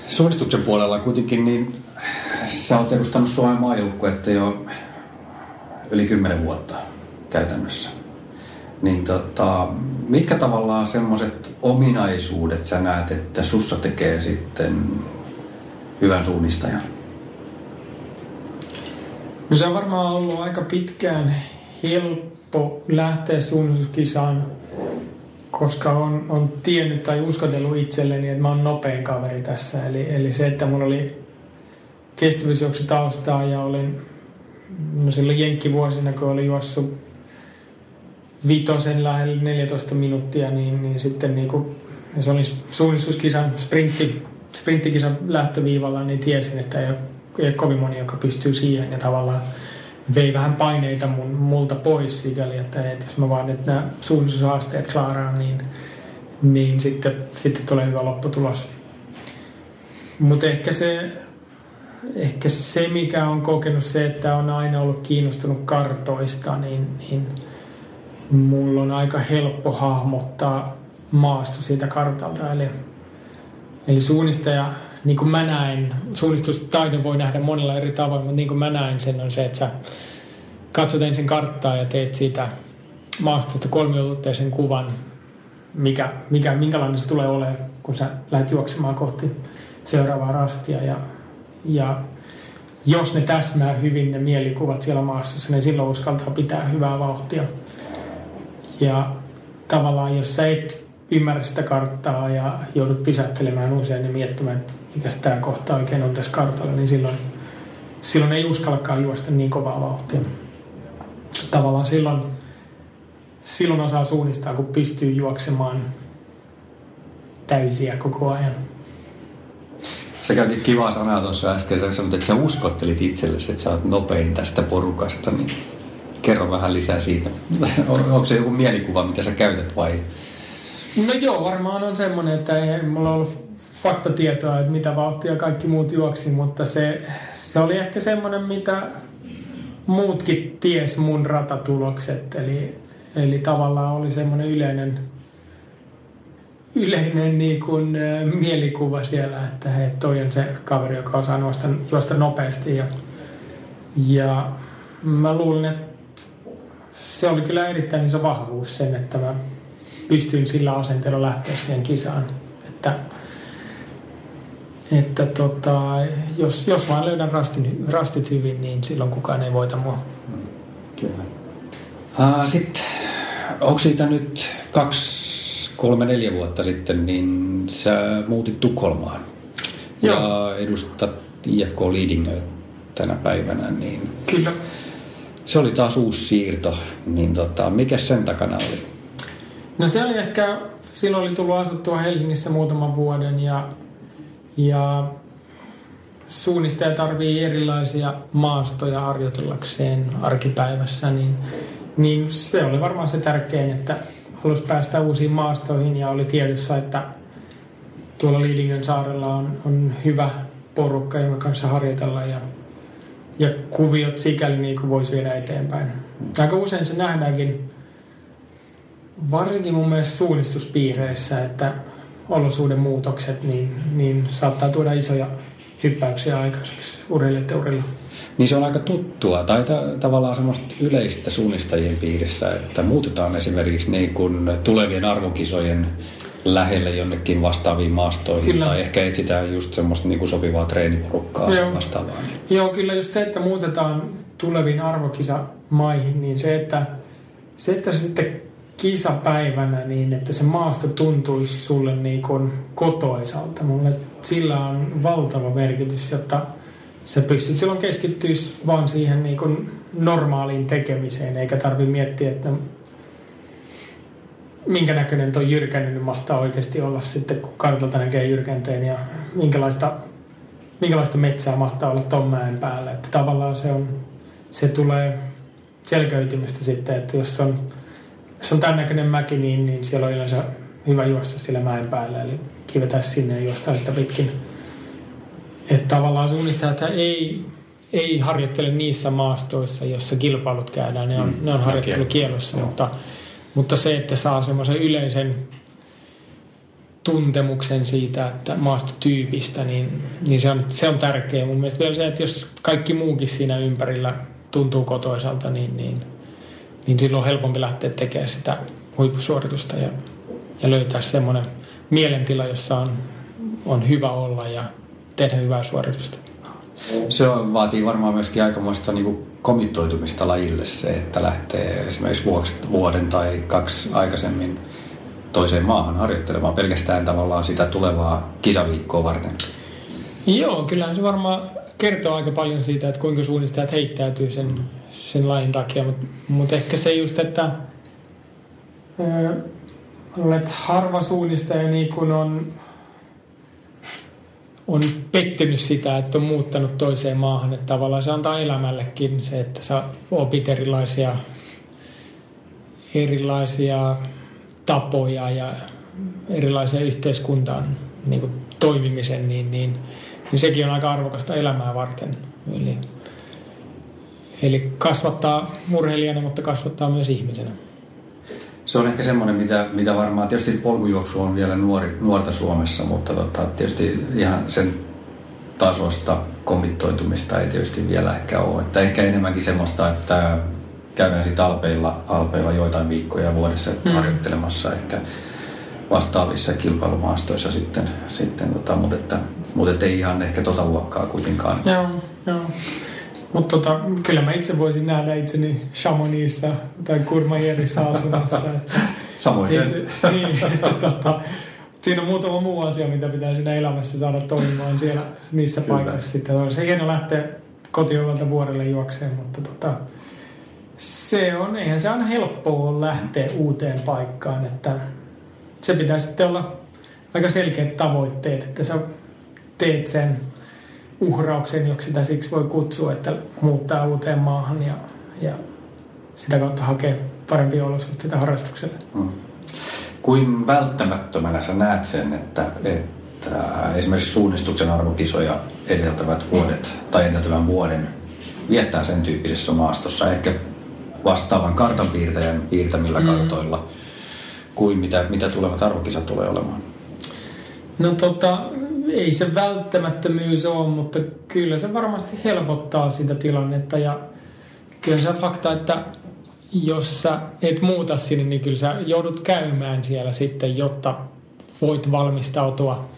Suunnistuksen puolella kuitenkin niin sä oot edustanut Suomen maajoukkuetta jo yli kymmenen vuotta käytännössä. Niin tota, mitkä tavallaan semmoiset ominaisuudet sä näet, että sussa tekee sitten hyvän suunnistajan? No se on varmaan ollut aika pitkään helppo lähteä suunnistuskisaan, koska on, on tiennyt tai uskotellut itselleni, että mä oon nopein kaveri tässä. Eli, eli se, että mulla oli kestävyysjuoksu taustaa ja olin no silloin jenkkivuosina, kun olin juossut vitosen lähellä 14 minuuttia, niin, niin sitten niin kuin, se oli suunnistuskisan sprintti, sprinttikisan lähtöviivalla, niin tiesin, että ei ole, ei ole kovin moni, joka pystyy siihen ja tavallaan vei vähän paineita mun, multa pois sikäli, että, että jos mä vaan nyt nämä suunnistushaasteet klaaraan, niin, niin sitten, sitten tulee hyvä lopputulos. Mutta ehkä se, ehkä se, mikä on kokenut se, että on aina ollut kiinnostunut kartoista, niin, niin mulla on aika helppo hahmottaa maasto siitä kartalta. Eli, eli suunnistaja, niin kuin mä näen, suunnistustaidon voi nähdä monella eri tavoin, mutta niin kuin mä näen sen on se, että sä katsot ensin karttaa ja teet siitä maastosta kolmiulotteisen kuvan, mikä, mikä, minkälainen se tulee olemaan, kun sä lähdet juoksemaan kohti seuraavaa rastia. Ja, ja jos ne täsmää hyvin ne mielikuvat siellä maastossa, niin silloin uskaltaa pitää hyvää vauhtia. Ja tavallaan jos sä et ymmärrä sitä karttaa ja joudut pysähtelemään usein ja miettimään, että mikä tämä kohta oikein on tässä kartalla, niin silloin, silloin ei uskallakaan juosta niin kovaa vauhtia. Tavallaan silloin, silloin osaa suunnistaa, kun pystyy juoksemaan täysiä koko ajan. Sä käytit kivaa sanaa tuossa äsken, sä sanoit, että sä uskottelit itsellesi, että sä oot nopein tästä porukasta, niin kerro vähän lisää siitä. Onko se joku mielikuva, mitä sä käytät vai? No joo, varmaan on semmoinen, että ei mulla ollut faktatietoa, että mitä vauhtia kaikki muut juoksi, mutta se, se oli ehkä semmoinen, mitä muutkin ties mun ratatulokset. Eli, eli tavallaan oli semmoinen yleinen, yleinen niin kuin, mielikuva siellä, että hei, toi on se kaveri, joka osaa juosta, juosta nopeasti. Ja, ja mä luulen, että se oli kyllä erittäin iso vahvuus sen, että mä pystyin sillä asenteella lähteä siihen kisaan. Että, että tota, jos, jos vaan löydän rastin, rastit hyvin, niin silloin kukaan ei voita mua. Kyllä. Uh, Sitten, onko siitä nyt kaksi, kolme, neljä vuotta sitten, niin sä muutit Tukholmaan. Joo. Ja edustat IFK Leadingia tänä päivänä. Niin Kyllä. Se oli taas uusi siirto. Niin tota, mikä sen takana oli? No se oli ehkä, silloin oli tullut asuttua Helsingissä muutaman vuoden ja, ja suunnistaja tarvii erilaisia maastoja harjoitellakseen arkipäivässä, niin, niin se oli varmaan se tärkein, että halusi päästä uusiin maastoihin ja oli tiedossa, että tuolla Liidingön saarella on, on hyvä porukka, jonka kanssa harjoitella ja, ja kuviot sikäli niin kuin voisi viedä eteenpäin. Aika usein se nähdäänkin varsinkin mun mielestä suunnistuspiireissä, että olosuuden muutokset niin, niin saattaa tuoda isoja hyppäyksiä aikaiseksi urheilijoiden urilla. Niin se on aika tuttua, tai ta- tavallaan semmoista yleistä suunnistajien piirissä, että muutetaan esimerkiksi niin kuin tulevien arvokisojen lähelle jonnekin vastaaviin maastoihin, kyllä. tai ehkä etsitään just semmoista niin kuin sopivaa treeniporukkaa Joo. vastaavaa. Joo, kyllä just se, että muutetaan tuleviin arvokisamaihin, niin se, että, se, että sitten kisapäivänä niin, että se maasto tuntuisi sulle niin kuin kotoisalta. Mulle sillä on valtava merkitys, jotta sä pystyt silloin keskittyisi vaan siihen niin kuin normaaliin tekemiseen, eikä tarvi miettiä, että minkä näköinen tuo jyrkännyt mahtaa oikeasti olla sitten, kun kartalta näkee jyrkänteen ja minkälaista minkälaista metsää mahtaa olla ton mäen päällä. Että tavallaan se, on, se tulee selkeytymistä sitten, että jos on, jos on tämän näköinen mäki, niin, niin siellä on yleensä hyvä juosta sillä mäen päällä. Eli kivetään sinne ja juostaan sitä pitkin. Että tavallaan suunnistajat ei, ei harjoittele niissä maastoissa, joissa kilpailut käydään. Ne on, mm, ne on harjoittelukielossa, mutta, mutta se, että saa semmoisen yleisen tuntemuksen siitä, että maastotyypistä, niin, niin se, on, se on tärkeä. Mun mielestä vielä se, että jos kaikki muukin siinä ympärillä tuntuu kotoisalta, niin, niin, niin silloin on helpompi lähteä tekemään sitä huippusuoritusta ja, ja löytää semmoinen mielentila, jossa on, on hyvä olla ja tehdä hyvää suoritusta. Se vaatii varmaan myöskin aikamoista niin komittoitumista lajille se, että lähtee esimerkiksi vuoden tai kaksi aikaisemmin toiseen maahan harjoittelemaan pelkästään tavallaan sitä tulevaa kisaviikkoa varten. Joo, kyllähän se varmaan kertoo aika paljon siitä, että kuinka suunnistajat heittäytyy sen, sen lajin takia, mutta mut ehkä se just, että olet harva suunnistaja niin kun on, on pettynyt sitä, että on muuttanut toiseen maahan, että tavallaan se antaa elämällekin se, että sä opit erilaisia erilaisia tapoja ja erilaisia yhteiskuntaan niin kuin toimimisen, niin, niin, niin sekin on aika arvokasta elämää varten. Eli, eli kasvattaa murheilijana, mutta kasvattaa myös ihmisenä. Se on ehkä semmoinen, mitä, mitä varmaan, tietysti polkujuoksu on vielä nuori, nuorta Suomessa, mutta tota, tietysti ihan sen tasosta komittoitumista ei tietysti vielä ehkä ole. Että ehkä enemmänkin semmoista, että käydään sitten alpeilla, alpeilla joitain viikkoja vuodessa mm. harjoittelemassa ehkä vastaavissa kilpailumaastoissa sitten, sitten tota, mutta, että, mutta että ei ihan ehkä tota luokkaa kuitenkaan. Joo, joo. Mutta tota, kyllä mä itse voisin nähdä itseni Chamonixissa tai Kurmajärvissä asunnossa. Samoin. Se, niin, tota, siinä on muutama muu asia, mitä pitää siinä elämässä saada toimimaan siellä niissä kyllä. paikoissa. Sitten se hieno lähteä kotiovelta vuorelle juokseen, mutta tota, se on, eihän se aina helppoa lähteä uuteen paikkaan, että se pitää sitten olla aika selkeät tavoitteet, että sä teet sen uhrauksen, joksi sitä siksi voi kutsua, että muuttaa uuteen maahan ja, ja sitä kautta hakee parempia olosuhteita harrastukselle. Mm. Kuin välttämättömänä sä näet sen, että, että esimerkiksi suunnistuksen arvokisoja edeltävät vuodet tai edeltävän vuoden viettää sen tyyppisessä maastossa, ehkä vastaavan kartanpiirtäjän piirtämillä mm. kartoilla kuin mitä, mitä tulevat arvokisat tulee olemaan? No tota, ei se välttämättömyys ole, mutta kyllä se varmasti helpottaa sitä tilannetta ja kyllä se fakta, että jos sä et muuta sinne, niin kyllä sä joudut käymään siellä sitten, jotta voit valmistautua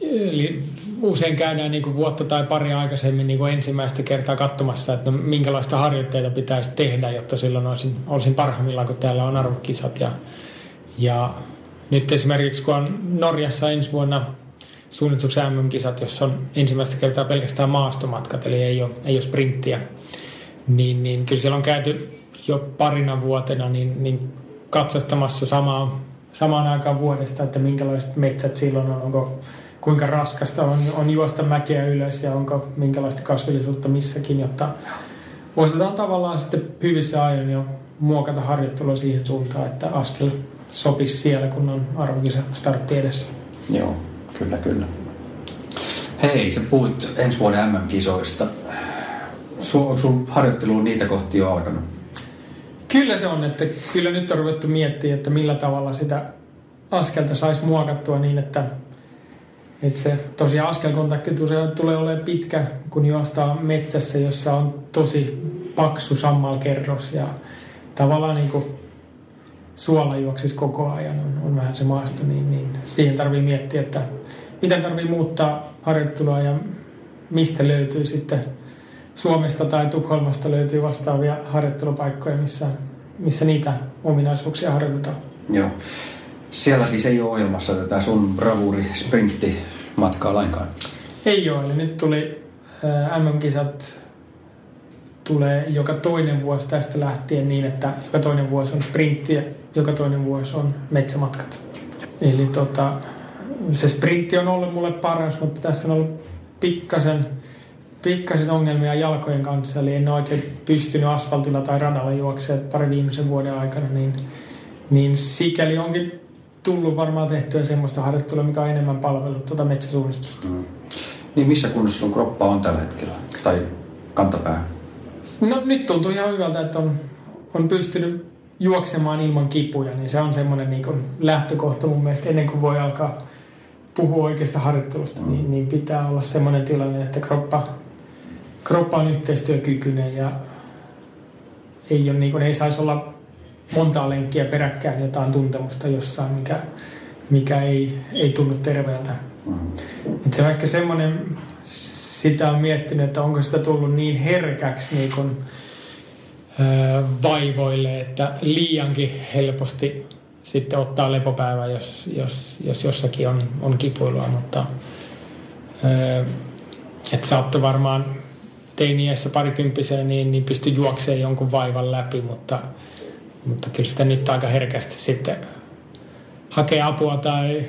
Eli usein käydään niin kuin vuotta tai pari aikaisemmin niin kuin ensimmäistä kertaa katsomassa, että no, minkälaista harjoitteita pitäisi tehdä, jotta silloin olisin, olisin parhaimmillaan, kun täällä on arvokisat. Ja, ja nyt esimerkiksi kun on Norjassa ensi vuonna suunnituksen MM-kisat, jossa on ensimmäistä kertaa pelkästään maastomatkat, eli ei ole, ei ole sprinttiä, niin, niin kyllä siellä on käyty jo parina vuotena niin, niin katsastamassa samaa, samaan aikaan vuodesta, että minkälaiset metsät silloin on, onko kuinka raskasta on, on juosta mäkeä ylös ja onko minkälaista kasvillisuutta missäkin, jotta osataan tavallaan sitten hyvissä ajoin jo muokata harjoittelua siihen suuntaan, että askel sopisi siellä, kun on arvokisa startti edessä. Joo, kyllä, kyllä. Hei, sä puhut ensi vuoden MM-kisoista. Sun, sun harjoittelu on niitä kohti jo alkanut? Kyllä se on, että kyllä nyt on ruvettu miettimään, että millä tavalla sitä askelta saisi muokattua niin, että et se tosiaan askelkontakti tulee olemaan pitkä, kun juostaa metsässä, jossa on tosi paksu sammalkerros ja tavallaan niin kuin suola juoksisi koko ajan, on, on vähän se maasto, niin, niin siihen tarvii miettiä, että miten tarvii muuttaa harjoittelua ja mistä löytyy sitten Suomesta tai Tukholmasta löytyy vastaavia harjoittelupaikkoja, missä, missä niitä ominaisuuksia harjoitetaan. Joo. Siellä siis ei ole ohjelmassa tätä sun bravuri sprintti matkaa lainkaan? Ei ole, eli nyt tuli MM-kisat tulee joka toinen vuosi tästä lähtien niin, että joka toinen vuosi on sprintti joka toinen vuosi on metsämatkat. Eli tota, se sprintti on ollut mulle paras, mutta tässä on ollut pikkasen, pikkasen ongelmia jalkojen kanssa, eli en ole oikein pystynyt asfaltilla tai radalla juoksemaan pari viimeisen vuoden aikana, niin, niin sikäli onkin tullut varmaan tehtyä semmoista harjoittelua, mikä on enemmän palvellut tuota metsäsuunnistusta. Mm. Niin missä kunnossa sun kroppa on tällä hetkellä? Tai kantapää? No nyt tuntuu ihan hyvältä, että on, on pystynyt juoksemaan ilman kipuja, niin se on semmoinen niin lähtökohta mun mielestä ennen kuin voi alkaa puhua oikeasta harjoittelusta, niin, mm. niin, niin pitää olla semmoinen tilanne, että kroppa, kroppa on yhteistyökykyinen ja ei, ole, niin kuin, ei saisi olla montaa lenkkiä peräkkäin jotain tuntemusta jossain, mikä, mikä ei, ei tunnu terveeltä. Mm. Et se on ehkä semmoinen, sitä on miettinyt, että onko sitä tullut niin herkäksi niin kuin, vaivoille, että liiankin helposti sitten ottaa lepopäivä, jos, jos, jos jossakin on, on kipuilua, mutta että saattoi varmaan teiniässä parikymppiseen, niin, niin pystyi juokseen jonkun vaivan läpi, mutta, mutta kyllä sitä nyt aika herkästi sitten hakee apua tai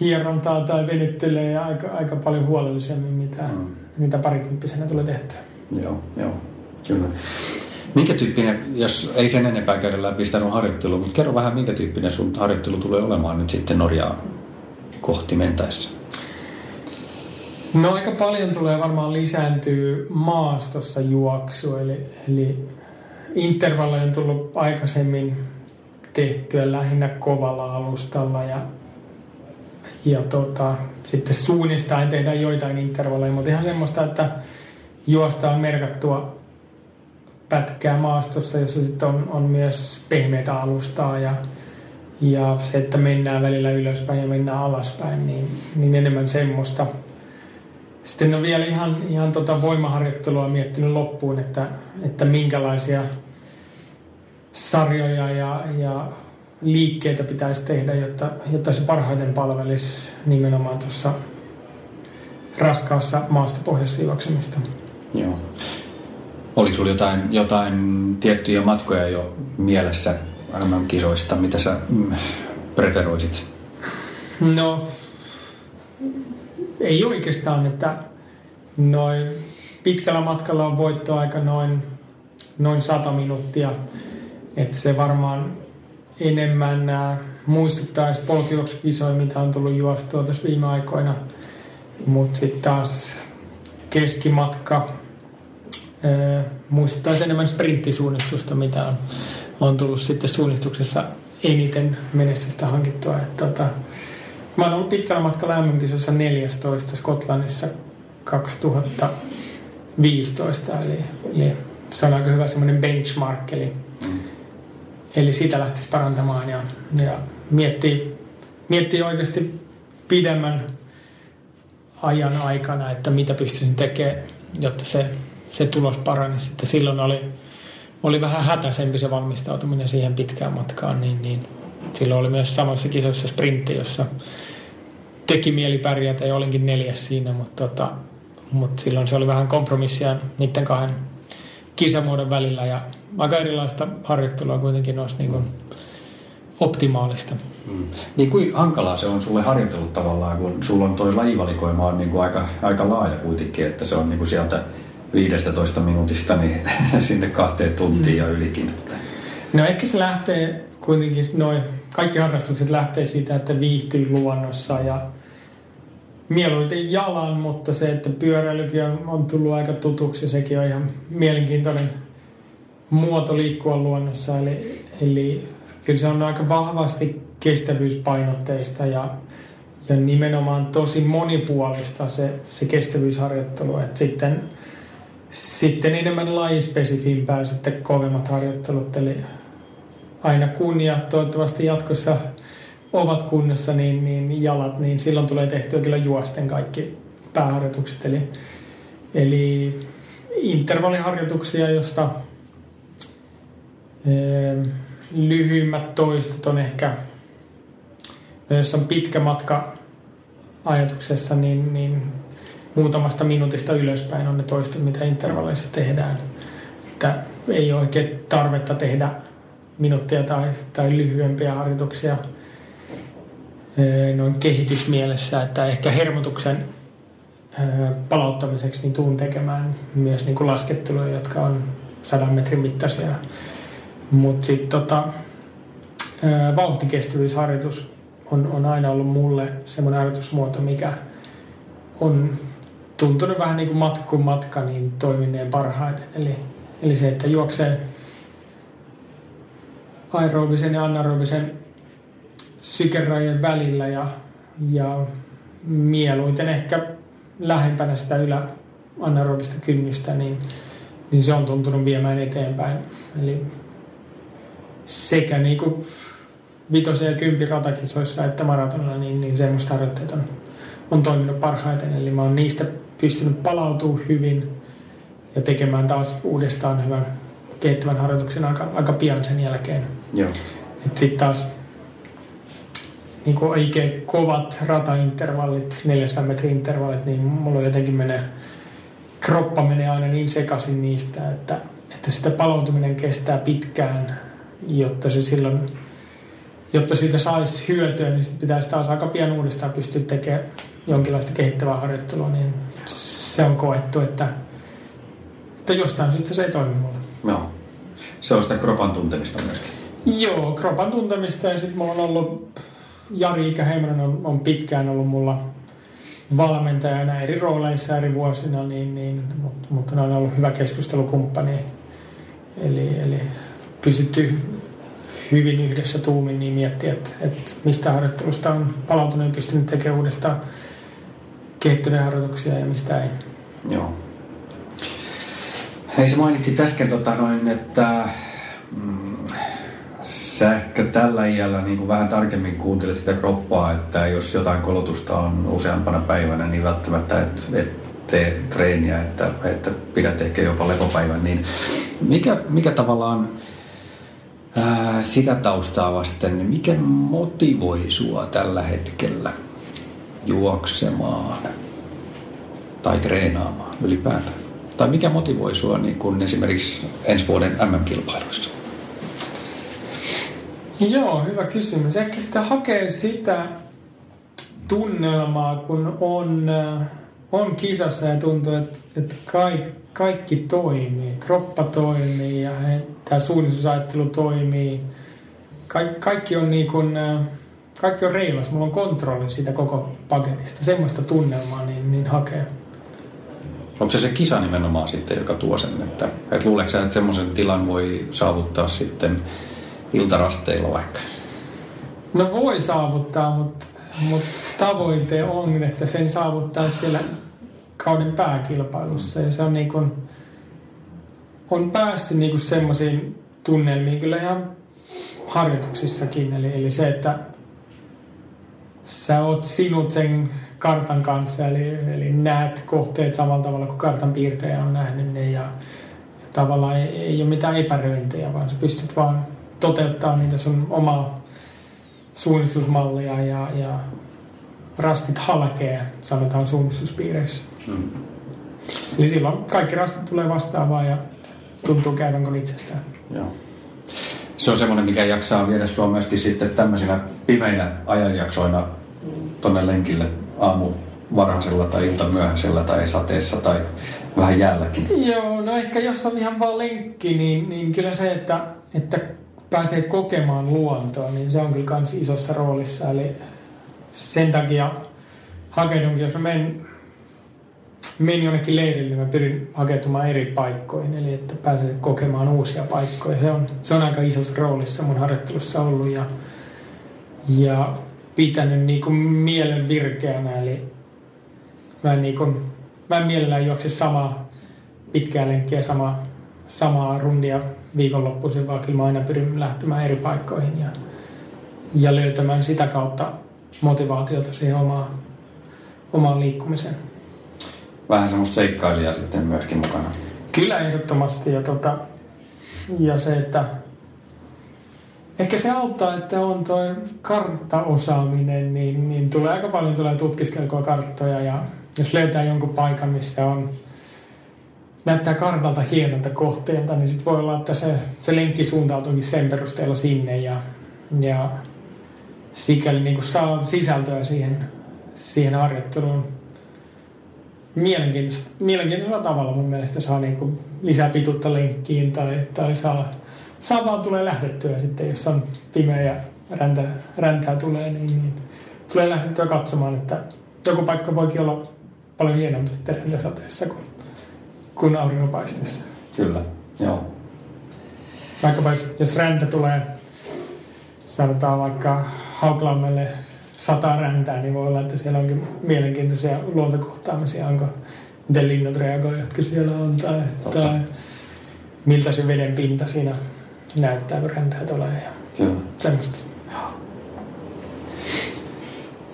hierontaa tai venyttelee aika, aika paljon huolellisemmin, mitä, mm. mitä parikymppisenä tulee tehtyä. Joo, joo, kyllä. Minkä tyyppinen, jos ei sen enempää käydä läpi sitä harjoittelua, mutta kerro vähän, minkä tyyppinen sun harjoittelu tulee olemaan nyt sitten Norjaa kohti mentäessä? No aika paljon tulee varmaan lisääntyy maastossa juoksu, eli, eli intervalleja on tullut aikaisemmin tehtyä lähinnä kovalla alustalla ja, ja tota, sitten suunnistain tehdään joitain intervalleja, mutta ihan semmoista, että juostaan merkattua pätkää maastossa, jossa sitten on, on myös pehmeitä alustaa ja, ja se, että mennään välillä ylöspäin ja mennään alaspäin, niin, niin enemmän semmoista. Sitten on vielä ihan, ihan tota voimaharjoittelua miettinyt loppuun, että, että minkälaisia sarjoja ja, ja liikkeitä pitäisi tehdä, jotta, jotta se parhaiten palvelisi nimenomaan tuossa raskaassa maastopohjassa juoksemista. Joo. Oliko sinulla jotain, jotain tiettyjä matkoja jo mielessä MM-kisoista, mitä sä mm, preferoisit? No, ei oikeastaan, että noin pitkällä matkalla on voittoaika noin, noin 100 minuuttia. Että se varmaan enemmän äh, muistuttaisi mitä on tullut juostua tässä viime aikoina. Mutta sitten taas keskimatka muistuttaisi enemmän sprinttisuunnistusta, mitä on, on tullut sitten suunnistuksessa eniten menestystä hankittua. Että, tota, mä oon ollut pitkällä matkalla mm 14 Skotlannissa 2015, eli, eli se on aika hyvä semmoinen benchmark, eli, mm. eli sitä lähtisi parantamaan ja, ja miettii, miettii oikeasti pidemmän ajan aikana, että mitä pystyisin tekemään, jotta se se tulos parani. Sitten silloin oli, oli vähän hätäisempi se valmistautuminen siihen pitkään matkaan, niin, niin silloin oli myös samassa kisoissa sprintti, jossa teki mieli pärjätä ja olinkin neljäs siinä, mutta, tota, mutta silloin se oli vähän kompromissia niiden kahden kisamuodon välillä ja aika erilaista harjoittelua kuitenkin olisi niin kuin optimaalista. Mm. Niin kuin hankalaa se on sulle harjoitellut tavallaan, kun sulla on toi lajivalikoima on niin kuin aika, aika laaja kuitenkin, että se on niin kuin sieltä 15 minuutista niin sinne kahteen tuntiin ja ylikin. No ehkä se lähtee kuitenkin, noin kaikki harrastukset lähtee siitä, että viihtyy luonnossa ja mieluiten jalan, mutta se, että pyöräilykin on, on tullut aika tutuksi ja sekin on ihan mielenkiintoinen muoto liikkua luonnossa. Eli, eli kyllä se on aika vahvasti kestävyyspainotteista ja, ja nimenomaan tosi monipuolista se, se kestävyysharjoittelu. Et sitten sitten enemmän lajispesifimpää sitten kovemmat harjoittelut, eli aina kun ja toivottavasti jatkossa ovat kunnossa, niin, niin jalat, niin silloin tulee tehtyä kyllä juosten kaikki pääharjoitukset. Eli, eli intervalliharjoituksia, josta e, lyhyimmät toistot on ehkä, no jos on pitkä matka ajatuksessa, niin, niin muutamasta minuutista ylöspäin on ne toistot, mitä intervalleissa tehdään. Että ei ole oikein tarvetta tehdä minuuttia tai, tai lyhyempiä harjoituksia. noin kehitysmielessä, että ehkä hermotuksen palauttamiseksi niin tuun tekemään myös niin kuin lasketteluja, jotka on sadan metrin mittaisia. Mutta sitten tota, vauhtikestävyysharjoitus on, on aina ollut mulle semmoinen harjoitusmuoto, mikä on tuntunut vähän niin kuin matka kuin matka, niin toimineen parhaiten. Eli, eli se, että juoksee aerobisen ja anaerobisen sykerajojen välillä ja, ja mieluiten ehkä lähempänä sitä ylä anaerobista kynnystä, niin, niin se on tuntunut viemään eteenpäin. Eli sekä niin kuin vitosen ja kympin ratakisoissa että maratonilla, niin, niin semmoista harjoitteet on, on toiminut parhaiten. Eli mä oon niistä pystynyt palautumaan hyvin ja tekemään taas uudestaan hyvän kehittävän harjoituksen aika, aika pian sen jälkeen. Sitten taas niin kuin oikein kovat rataintervallit, 400 metrin intervallit, niin mulla jotenkin menee, kroppa menee aina niin sekaisin niistä, että, että sitä palautuminen kestää pitkään, jotta se silloin, jotta siitä saisi hyötyä, niin pitäisi taas aika pian uudestaan pystyä tekemään jonkinlaista kehittävää harjoittelua, niin se on koettu, että, että jostain syystä se ei toimi mulle. Joo. Se on sitä kropan tuntemista myöskin. Joo, kropan tuntemista ja sitten mulla on ollut Jari Ikäheimonen on, on pitkään ollut mulla valmentajana eri rooleissa eri vuosina, niin, niin, mutta, mutta ne on ollut hyvä keskustelukumppani. Eli, eli pysytty hyvin yhdessä tuumin niin miettiä, että, että mistä harjoittelusta on palautunut ja pystynyt tekemään uudestaan kehittyneitä harjoituksia ja mistä ei. Joo. Hei, sä mainitsit äsken, tota noin, että mm, sä ehkä tällä iällä niin kuin vähän tarkemmin kuuntelet sitä kroppaa, että jos jotain kolotusta on useampana päivänä, niin välttämättä et, et tee treeniä, että, että pidät ehkä jopa lepopäivän. Niin mikä, mikä tavallaan ää, sitä taustaa vasten, mikä motivoi sua tällä hetkellä juoksemaan tai treenaamaan ylipäätään? Tai mikä motivoi sua niin kun esimerkiksi ensi vuoden MM-kilpailuissa? Joo, hyvä kysymys. Ehkä sitä hakee sitä tunnelmaa, kun on, äh, on kisassa ja tuntuu, että, että kaikki, kaikki toimii. Kroppa toimii ja tämä suunnitelmusajattelu toimii. Ka- kaikki on niin kuin, äh, kaikki on reilas. Mulla on kontrolli siitä koko paketista. Semmoista tunnelmaa niin, niin hakee. Onko se se kisa nimenomaan sitten, joka tuo sen, että, että luuleeko sä, että semmoisen tilan voi saavuttaa sitten iltarasteilla vaikka? No voi saavuttaa, mutta, mutta tavoite on, että sen saavuttaa siellä kauden pääkilpailussa. Ja se on niin kuin, on päässyt niin semmoisiin tunnelmiin kyllä ihan harjoituksissakin. Eli, eli se, että sä oot sinut sen kartan kanssa, eli, eli näet kohteet samalla tavalla kuin kartan piirtejä on nähnyt ne ja, ja tavallaan ei, ei ole mitään epäröintejä, vaan sä pystyt vaan toteuttaa niitä sun omaa suunnistusmallia ja, ja rastit halkee, sanotaan suunnistuspiireissä. Mm. Eli silloin kaikki rastit tulee vastaavaan ja tuntuu käyvän kuin itsestään. Joo. Se on semmoinen, mikä jaksaa viedä sua myöskin sitten tämmöisinä pimeinä ajanjaksoina tonne lenkille aamu varhaisella tai ilta myöhäisellä tai sateessa tai vähän jäälläkin. Joo, no ehkä jos on ihan vaan lenkki, niin, niin kyllä se, että, että pääsee kokemaan luontoa, niin se on kyllä myös isossa roolissa. Eli sen takia hakeudunkin, jos mä menen, menen jonnekin leirille, niin mä pyrin hakeutumaan eri paikkoihin, eli että pääsee kokemaan uusia paikkoja. Se on, se on aika isossa roolissa mun harjoittelussa ollut ja, ja pitänyt niin kuin mielen virkeänä, eli mä en, niin kuin, mä en mielellään juokse samaa pitkää lenkkiä, samaa, samaa rundia viikonloppuisin, vaan kyllä mä aina pyrin lähtemään eri paikkoihin ja, ja löytämään sitä kautta motivaatiota siihen omaan, omaan liikkumiseen. Vähän semmoista seikkailijaa sitten myöskin mukana. Kyllä ehdottomasti ja, tota, ja se, että ehkä se auttaa, että on tuo karttaosaaminen, niin, niin tulee aika paljon tulee tutkiskeltua karttoja ja jos löytää jonkun paikan, missä on näyttää kartalta hienolta kohteelta, niin sitten voi olla, että se, se lenkki suuntautuukin sen perusteella sinne ja, ja sikäli niin kuin saa sisältöä siihen, siihen harjoitteluun mielenkiintoista, mielenkiintoisella tavalla mun mielestä saa niin kuin lisää pituutta lenkkiin tai, tai saa, saa vaan tulee lähdettyä sitten, jos on pimeä ja räntä, räntää tulee, niin, niin tulee lähdettyä katsomaan, että joku paikka voikin olla paljon hienompi sitten räntäsateessa kuin, kuin auringonpaisteessa. Kyllä, joo. Vaikkapa jos, jos räntä tulee, sanotaan vaikka Hauklammelle sata räntää, niin voi olla, että siellä onkin mielenkiintoisia luontokohtaamisia, onko miten linnut reagoivat, jotka siellä on, tai, tai miltä se veden pinta siinä näyttää, kun räntää tulee ja Kyllä. semmoista.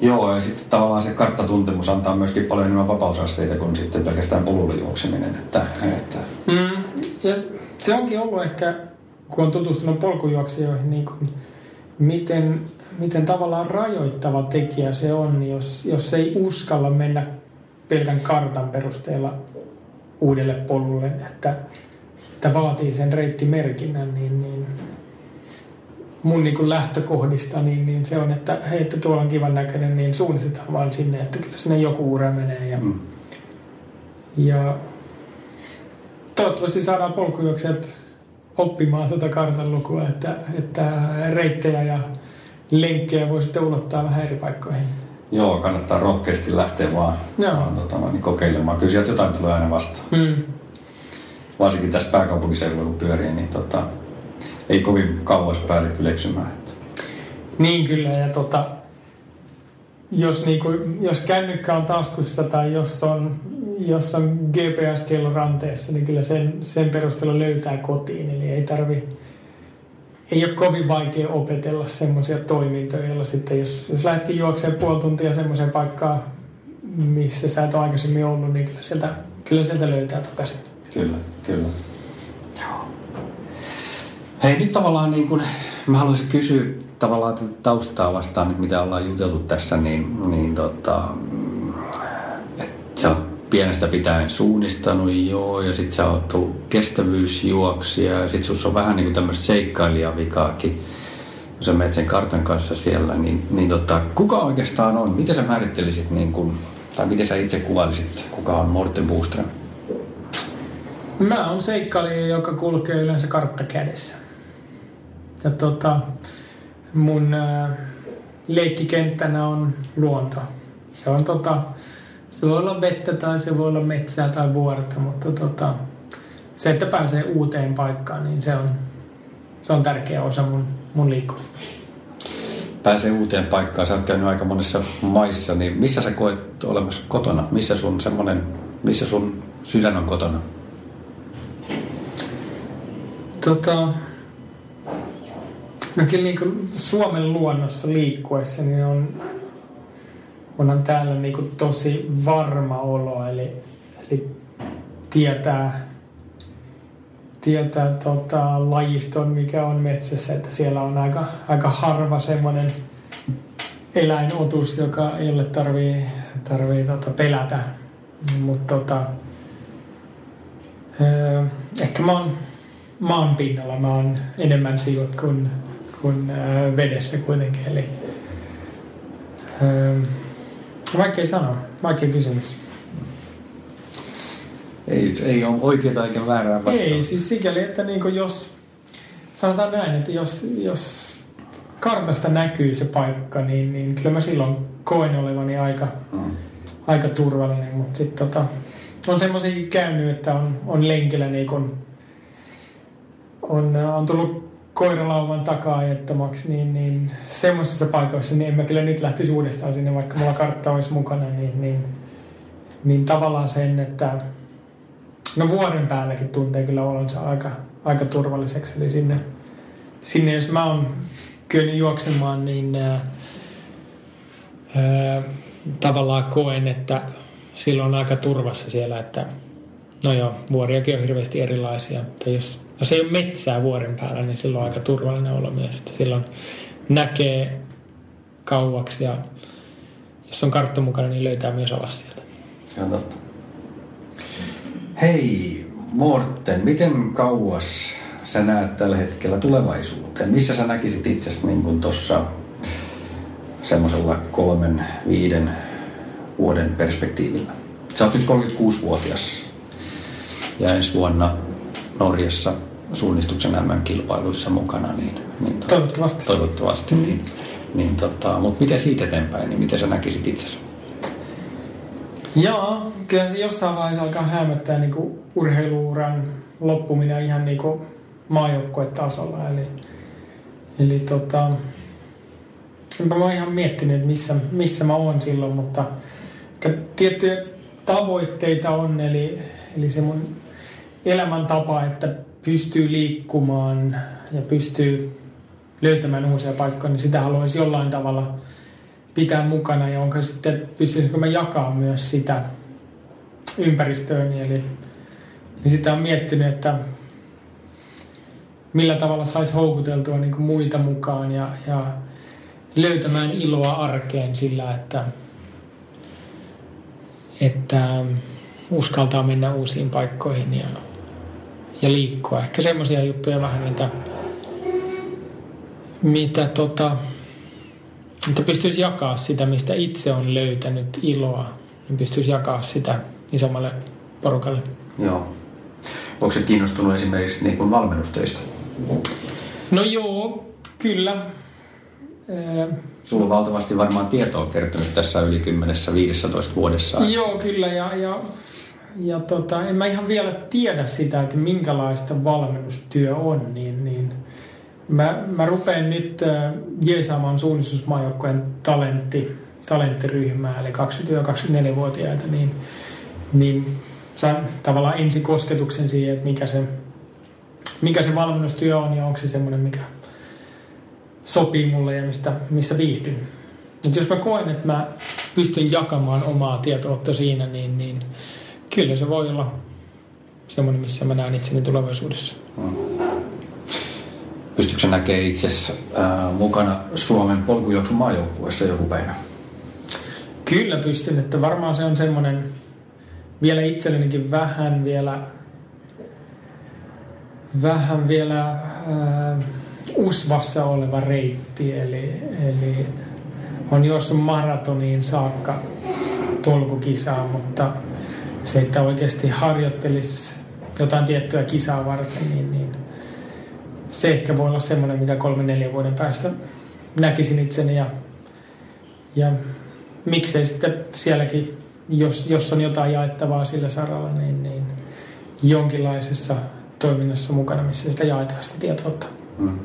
Joo, ja sitten tavallaan se karttatuntemus antaa myöskin paljon enemmän vapausasteita kuin sitten pelkästään polulle juokseminen. Että, että... Mm, ja se onkin ollut ehkä, kun on tutustunut polkujuoksijoihin, niin kuin, miten, miten tavallaan rajoittava tekijä se on, jos, jos ei uskalla mennä pelkän kartan perusteella uudelle polulle, että, että vaatii sen reittimerkinnän, niin, niin mun niin lähtökohdista, niin, niin se on, että hei, että tuolla on kivan näköinen, niin suunnistetaan vaan sinne, että kyllä sinne joku ura menee. Ja, Mm. ja toivottavasti saadaan polkujuoksijat oppimaan tätä kartan lukua, että, että reittejä ja lenkkejä voi sitten ulottaa vähän eri paikkoihin. Joo, kannattaa rohkeasti lähteä vaan, Joo. vaan tota, niin kokeilemaan. Kyllä sieltä jotain tulee aina vastaan. Hmm. Varsinkin tässä pääkaupunkiseudulla kun pyörii, niin tota, ei kovin kauas pääse kyllä eksymään. Niin kyllä, ja tota, jos, niinku, jos kännykkä on taskussa tai jos on, jos on GPS-kello ranteessa, niin kyllä sen, sen perusteella löytää kotiin. Eli ei tarvi, ei ole kovin vaikea opetella semmoisia toimintoja, joilla sitten jos, jos lähdetkin juoksemaan puoli tuntia semmoiseen paikkaan, missä sä et ole aikaisemmin ollut, niin kyllä sieltä, kyllä sieltä löytää takaisin. Kyllä, kyllä. Joo. Hei, nyt tavallaan niin kuin, mä haluaisin kysyä tavallaan tätä taustaa vastaan nyt, mitä ollaan juteltu tässä, niin, niin tota, että sä oot pienestä pitäen suunnistanut, joo, ja sit sä oot kestävyysjuoksija, ja sit sus on vähän niin kuin tämmöistä seikkailijavikaakin, kun sä menet sen kartan kanssa siellä, niin, niin tota, kuka oikeastaan on? Miten sä määrittelisit, niin kuin, tai miten sä itse kuvailisit, kuka on Morten Boström? Mä oon seikkailija, joka kulkee yleensä kartta kädessä. Ja tota, mun ää, leikkikenttänä on luonto. Se on tota, se voi olla vettä tai se voi olla metsää tai vuorta, mutta tota, se, että pääsee uuteen paikkaan, niin se on, se on tärkeä osa mun, mun liikkumista. pääsee uuteen paikkaan, sä oot käynyt aika monessa maissa, niin missä sä koet olemassa kotona? Missä sun semmonen, missä sun sydän on kotona? Tota, no kyllä niin Suomen luonnossa liikkuessa niin on, onhan täällä niin kuin tosi varma olo, eli, eli tietää, tietää tota, lajiston, mikä on metsässä, että siellä on aika, aika harva semmoinen eläinotus, joka ole tarvii, tarvii tota, pelätä. Mutta tota, öö, ehkä mä oon maan pinnalla mä oon enemmän sijoit kuin, kuin ää, vedessä kuitenkin. Eli, ää, vaikea sanoa, vaikea kysymys. Ei, ei ole oikeaa eikä väärää vastausta. Ei, siis sikäli, että niinku jos, sanotaan näin, että jos, jos kartasta näkyy se paikka, niin, niin kyllä mä silloin koen olevani aika, Mm. aika turvallinen, mutta sitten tota, on semmoisia käynyt, että on, on lenkillä niin kun, on, on tullut koiralauman takaa ajettomaksi, niin, niin semmoisissa paikoissa niin en mä kyllä nyt lähtisi uudestaan sinne, vaikka mulla kartta olisi mukana, niin, niin, niin tavallaan sen, että no vuoden päälläkin tuntee kyllä olonsa aika, aika turvalliseksi, eli sinne, sinne jos mä oon kyennyt juoksemaan, niin ää, ää, tavallaan koen, että silloin on aika turvassa siellä, että no joo, vuoriakin on hirveästi erilaisia, mutta jos, jos ei ole metsää vuoren päällä, niin silloin on aika turvallinen olo myös, silloin näkee kauaksi ja jos on kartta mukana, niin löytää myös alas sieltä. Se on totta. Hei, Morten, miten kauas sä näet tällä hetkellä tulevaisuuteen? Missä sä näkisit itsesi niin tuossa semmoisella kolmen, viiden vuoden perspektiivillä. Sä oot nyt 36-vuotias ja ensi vuonna Norjassa suunnistuksen MM-kilpailuissa mukana. Niin, niin toivottavasti. Toivottavasti. Mm. Niin, niin tota, mutta miten siitä eteenpäin, niin miten sä näkisit itsesi? Joo, kyllä se jossain vaiheessa alkaa hämöttää niin kuin urheiluuran loppuminen ihan niin kuin maajoukkuetasolla. Eli, eli tota, enpä mä oon ihan miettinyt, että missä, missä mä oon silloin, mutta tiettyjä tavoitteita on, eli, eli se mun elämäntapa, että pystyy liikkumaan ja pystyy löytämään uusia paikkoja, niin sitä haluaisi jollain tavalla pitää mukana ja onko sitten, pystyisikö mä jakaa myös sitä ympäristööni, eli niin sitä on miettinyt, että millä tavalla saisi houkuteltua niin kuin muita mukaan ja, ja löytämään iloa arkeen sillä, että, että uskaltaa mennä uusiin paikkoihin ja, ja liikkua. Ehkä semmoisia juttuja vähän, mitä, mitä tota, että pystyisi jakaa sitä, mistä itse on löytänyt iloa, niin pystyisi jakaa sitä isommalle porukalle. Joo. Onko se kiinnostunut esimerkiksi niin kuin valmennustöistä? No joo, kyllä. Sulla on valtavasti varmaan tietoa kertynyt tässä yli 10-15 vuodessa. Joo, kyllä. Ja, ja, ja tota, en mä ihan vielä tiedä sitä, että minkälaista valmennustyö on, niin, niin mä, mä rupean nyt äh, jeesaamaan suunnistusmaajoukkojen talentti, talenttiryhmää, eli 20-24-vuotiaita, niin, niin saan tavallaan ensikosketuksen siihen, että mikä se, mikä se valmennustyö on ja onko se semmoinen, mikä sopii mulle ja mistä, missä viihdyn. Mutta jos mä koen, että mä pystyn jakamaan omaa tietoutta siinä, niin, niin kyllä se voi olla semmoinen, missä mä näen itseni tulevaisuudessa. Hmm. Pystytkö näkemään itse äh, mukana Suomen polkujuoksun maajoukkueessa joku päivä? Kyllä pystyn, että varmaan se on semmoinen vielä itsellenikin vähän vielä vähän vielä äh, usvassa oleva reitti, eli, eli on juossut maratoniin saakka polkukisaa, mutta se, että oikeasti harjoittelisi jotain tiettyä kisaa varten, niin, niin se ehkä voi olla semmoinen, mitä kolme neljä vuoden päästä näkisin itseni ja, ja miksei sitten sielläkin, jos, jos on jotain jaettavaa sillä saralla, niin, niin jonkinlaisessa toiminnassa mukana, missä sitä jaetaan sitä tietoutta. Hmm.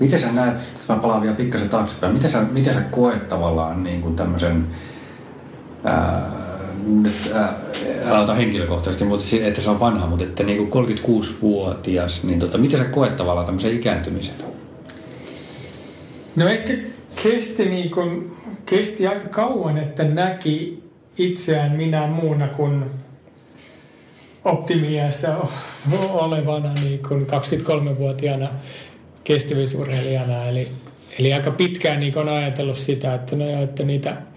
Miten sä näet, mä palaan vielä pikkasen taaksepäin, miten sä, miten sä koet tavallaan niin kuin tämmöisen ää, nyt älä ota henkilökohtaisesti, mutta että se on vanha, mutta että niin kuin 36-vuotias, niin tota, miten sä koet tavallaan tämmöisen ikääntymisen? No ehkä kesti, niin kuin, kesti aika kauan, että näki itseään minä muuna kuin optimiassa olevana niin kuin 23-vuotiaana kestävyysurheilijana. Eli, eli aika pitkään niin on ajatellut sitä, että, no, että niitä –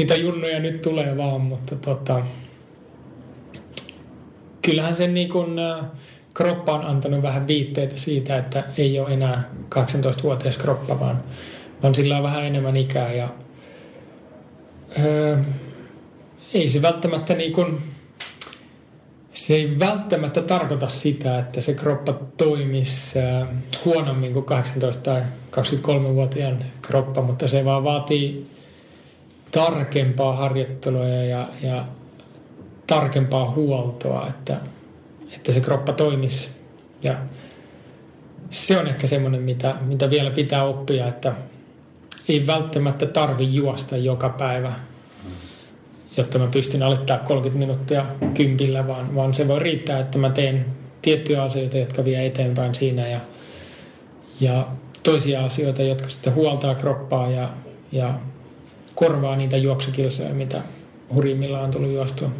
niitä junnoja nyt tulee vaan, mutta tota, kyllähän sen niin kun, äh, kroppa on antanut vähän viitteitä siitä, että ei ole enää 18-vuotias kroppa, vaan, vaan sillä on vähän enemmän ikää ja öö, ei se välttämättä niin kun, se ei välttämättä tarkoita sitä, että se kroppa toimisi äh, huonommin kuin 18- tai 23-vuotiaan kroppa, mutta se vaan vaatii tarkempaa harjoittelua ja, ja tarkempaa huoltoa, että, että se kroppa toimisi. Ja se on ehkä semmoinen, mitä, mitä vielä pitää oppia, että ei välttämättä tarvi juosta joka päivä, jotta mä pystyn alittaa 30 minuuttia kympillä, vaan, vaan se voi riittää, että mä teen tiettyjä asioita, jotka vie eteenpäin siinä ja, ja toisia asioita, jotka sitten huoltaa kroppaa ja, ja korvaa niitä juoksukilsoja, mitä hurjimmillaan on tullut juostua.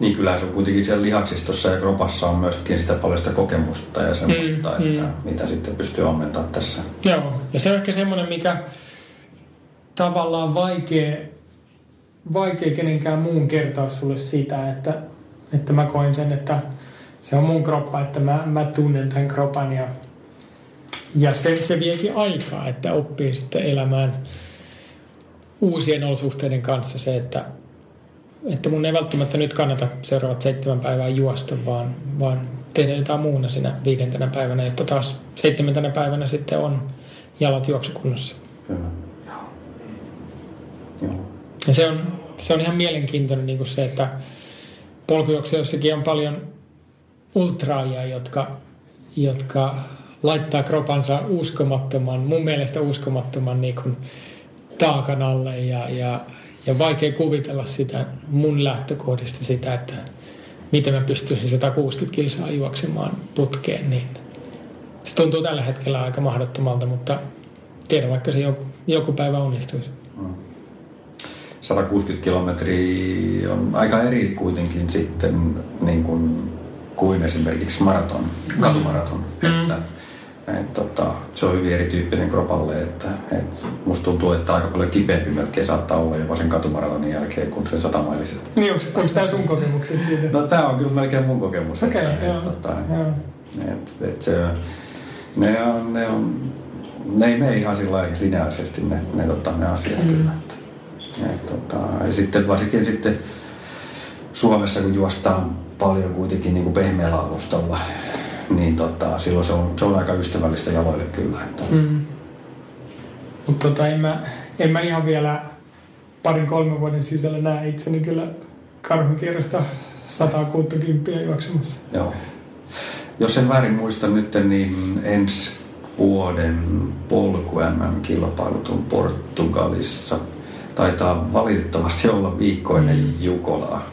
Niin kyllä se on kuitenkin siellä lihaksistossa ja kropassa on myöskin sitä paljon sitä kokemusta ja semmoista, mm, että mm. mitä sitten pystyy ammentaa tässä. Joo, ja se on ehkä semmoinen, mikä tavallaan vaikea, vaikea kenenkään muun kertoa sulle sitä, että, että mä koin sen, että se on mun kroppa, että mä, mä tunnen tämän kropan ja, ja se, se viekin aikaa, että oppii sitten elämään uusien olosuhteiden kanssa se, että, että mun ei välttämättä nyt kannata seuraavat seitsemän päivää juosta, vaan, vaan tehdä jotain muuna siinä viidentenä päivänä, jotta taas seitsemäntenä päivänä sitten on jalat juoksukunnossa. Kyllä. Joo. Ja se on, se on ihan mielenkiintoinen niin kuin se, että polkujuoksijoissakin on paljon ultraajia, jotka, jotka laittaa kropansa uskomattoman, mun mielestä uskomattoman niin kuin taakan alle ja, ja, ja vaikea kuvitella sitä mun lähtökohdista sitä, että miten mä pystyisin 160 kilsaa juoksemaan putkeen, niin se tuntuu tällä hetkellä aika mahdottomalta, mutta tiedän vaikka se joku, joku päivä onnistuisi. 160 kilometriä on aika eri kuitenkin sitten niin kuin, kuin esimerkiksi maraton, katumaraton. Mm. Että, et, tota, se on hyvin erityyppinen kropalle, että et, musta tuntuu, että aika paljon kipeämpi melkein saattaa olla jopa sen katumaratonin jälkeen kuin sen satamailisen. Niin, onko, onko tämä sun kokemukset siitä? No tämä on kyllä melkein mun kokemus. Okei, okay, että, joo. et, tota, joo. et, et se, ne, on, ne, on, ne ei mene ihan sillä lineaarisesti ne, ne, tota, ne asiat mm. kyllä. Että, et, tota, ja sitten varsinkin sitten Suomessa, kun juostaan paljon kuitenkin niin kuin pehmeällä alustalla, niin tota, silloin se on, se on aika ystävällistä jaloille kyllä. Että, Mm. Mutta tota, en, mä, en mä ihan vielä parin kolmen vuoden sisällä näe itseni kyllä karhun kierrosta 160 juoksemassa. Joo. Jos en väärin muista nyt, niin ensi vuoden polku MM-kilpailut on Portugalissa. Taitaa valitettavasti olla viikkoinen Jukolaa.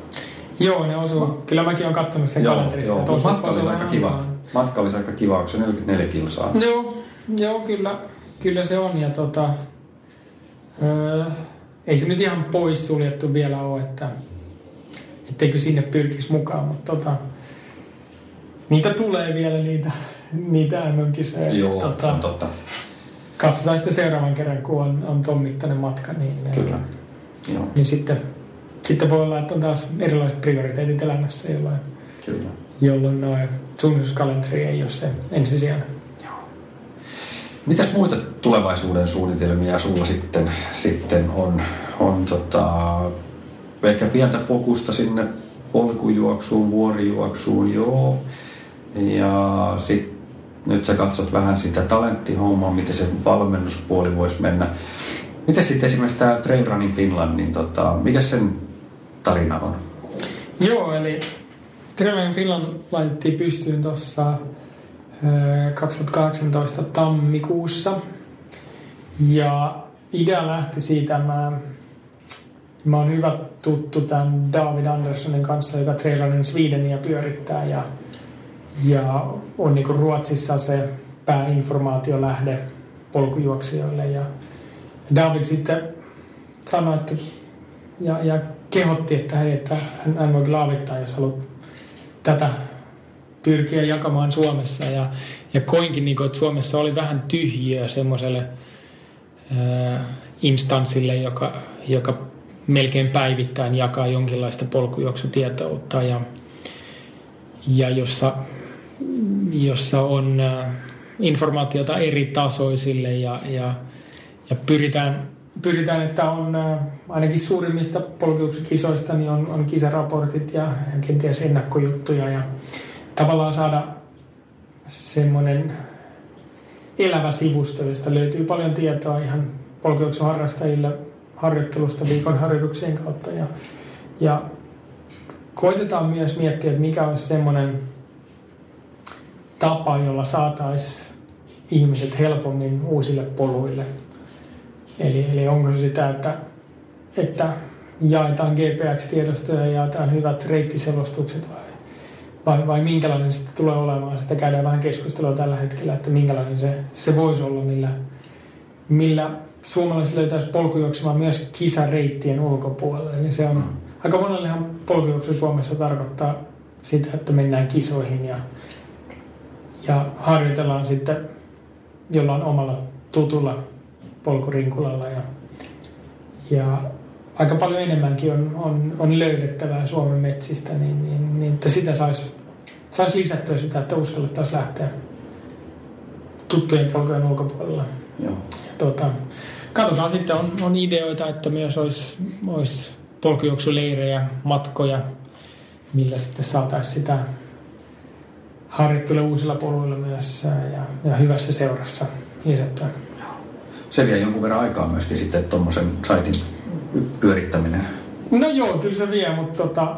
Joo, ne osuu. Kyllä mäkin olen kattonut sen kalenterista. joo. Mutta osuu- matka osuu aika kiva. Matka olisi aika kiva, onko se 44 kilsaa? Joo, joo kyllä, kyllä se on. Ja tota, öö, ei se nyt ihan poissuljettu vielä ole, että etteikö sinne pyrkisi mukaan, mutta tota, niitä tulee vielä niitä, niitä MM-kisoja. Joo, tota, se on totta. katsotaan sitten seuraavan kerran, kun on, on ton mittainen matka, niin, Kyllä. Joo, niin sitten, sitten voi olla, että on taas erilaiset prioriteetit elämässä, jolloin, kyllä. Jolloin noin suunnituskalenteri ei ole se ensisijainen. Mitäs muita tulevaisuuden suunnitelmia sulla sitten, sitten on? on tota, ehkä pientä fokusta sinne polkujuoksuun, vuorijuoksuun, joo. Ja sitten nyt sä katsot vähän sitä talenttihommaa, miten se valmennuspuoli voisi mennä. Miten sitten esimerkiksi tämä Trail Running Finland, niin tota, mikä sen tarina on? Joo, eli Trailin Finland laitettiin pystyyn tuossa 2018 tammikuussa. Ja idea lähti siitä, mä, mä oon hyvä tuttu tämän David Anderssonin kanssa, joka Trail Running Swedenia pyörittää ja, ja on niinku Ruotsissa se pääinformaatiolähde polkujuoksijoille. Ja David sitten sanoi, että ja, ja kehotti, että hei, että hän, hän voi kyllä avittaa, jos haluat tätä pyrkiä jakamaan Suomessa. Ja, ja koinkin, niin kuin, että Suomessa oli vähän tyhjiö semmoiselle instanssille, joka, joka melkein päivittäin jakaa jonkinlaista polkujuoksutietoutta ja, ja jossa, jossa on informaatiota eri tasoisille ja, ja, ja pyritään pyritään, että on äh, ainakin suurimmista polkeuksikisoista niin on, on kisaraportit ja kenties ennakkojuttuja ja tavallaan saada semmoinen elävä sivusto, josta löytyy paljon tietoa ihan polkeuksen harrastajille harjoittelusta viikon harjoituksien kautta. Ja, ja koitetaan myös miettiä, että mikä olisi semmoinen tapa, jolla saataisiin ihmiset helpommin uusille poluille – Eli, eli onko se sitä, että, että jaetaan GPX-tiedostoja ja jaetaan hyvät reittiselostukset vai, vai, vai minkälainen se sitten tulee olemaan. Sitä käydään vähän keskustelua tällä hetkellä, että minkälainen se, se voisi olla, millä, millä suomalaiset löytäisi polkujuoksemaan myös kisareittien ulkopuolelle. Eli se on, aika monellehan polkujuoksu Suomessa tarkoittaa sitä, että mennään kisoihin ja, ja harjoitellaan sitten jollain omalla tutulla polkurinkulalla ja, ja aika paljon enemmänkin on, on, on löydettävää Suomen metsistä, niin, niin, niin että sitä saisi sais lisättyä sitä, että uskallettaisiin lähteä tuttujen polkujen ulkopuolella. Joo. Ja tuota, katsotaan sitten, on, on ideoita, että myös olisi, olisi polkujuoksuleirejä, matkoja, millä sitten saataisiin sitä harjoittelua uusilla poluilla myös ja, ja hyvässä seurassa lisättyä. Se vie jonkun verran aikaa myöskin sitten tuommoisen saitin pyörittäminen. No joo, kyllä se vie, mutta tota,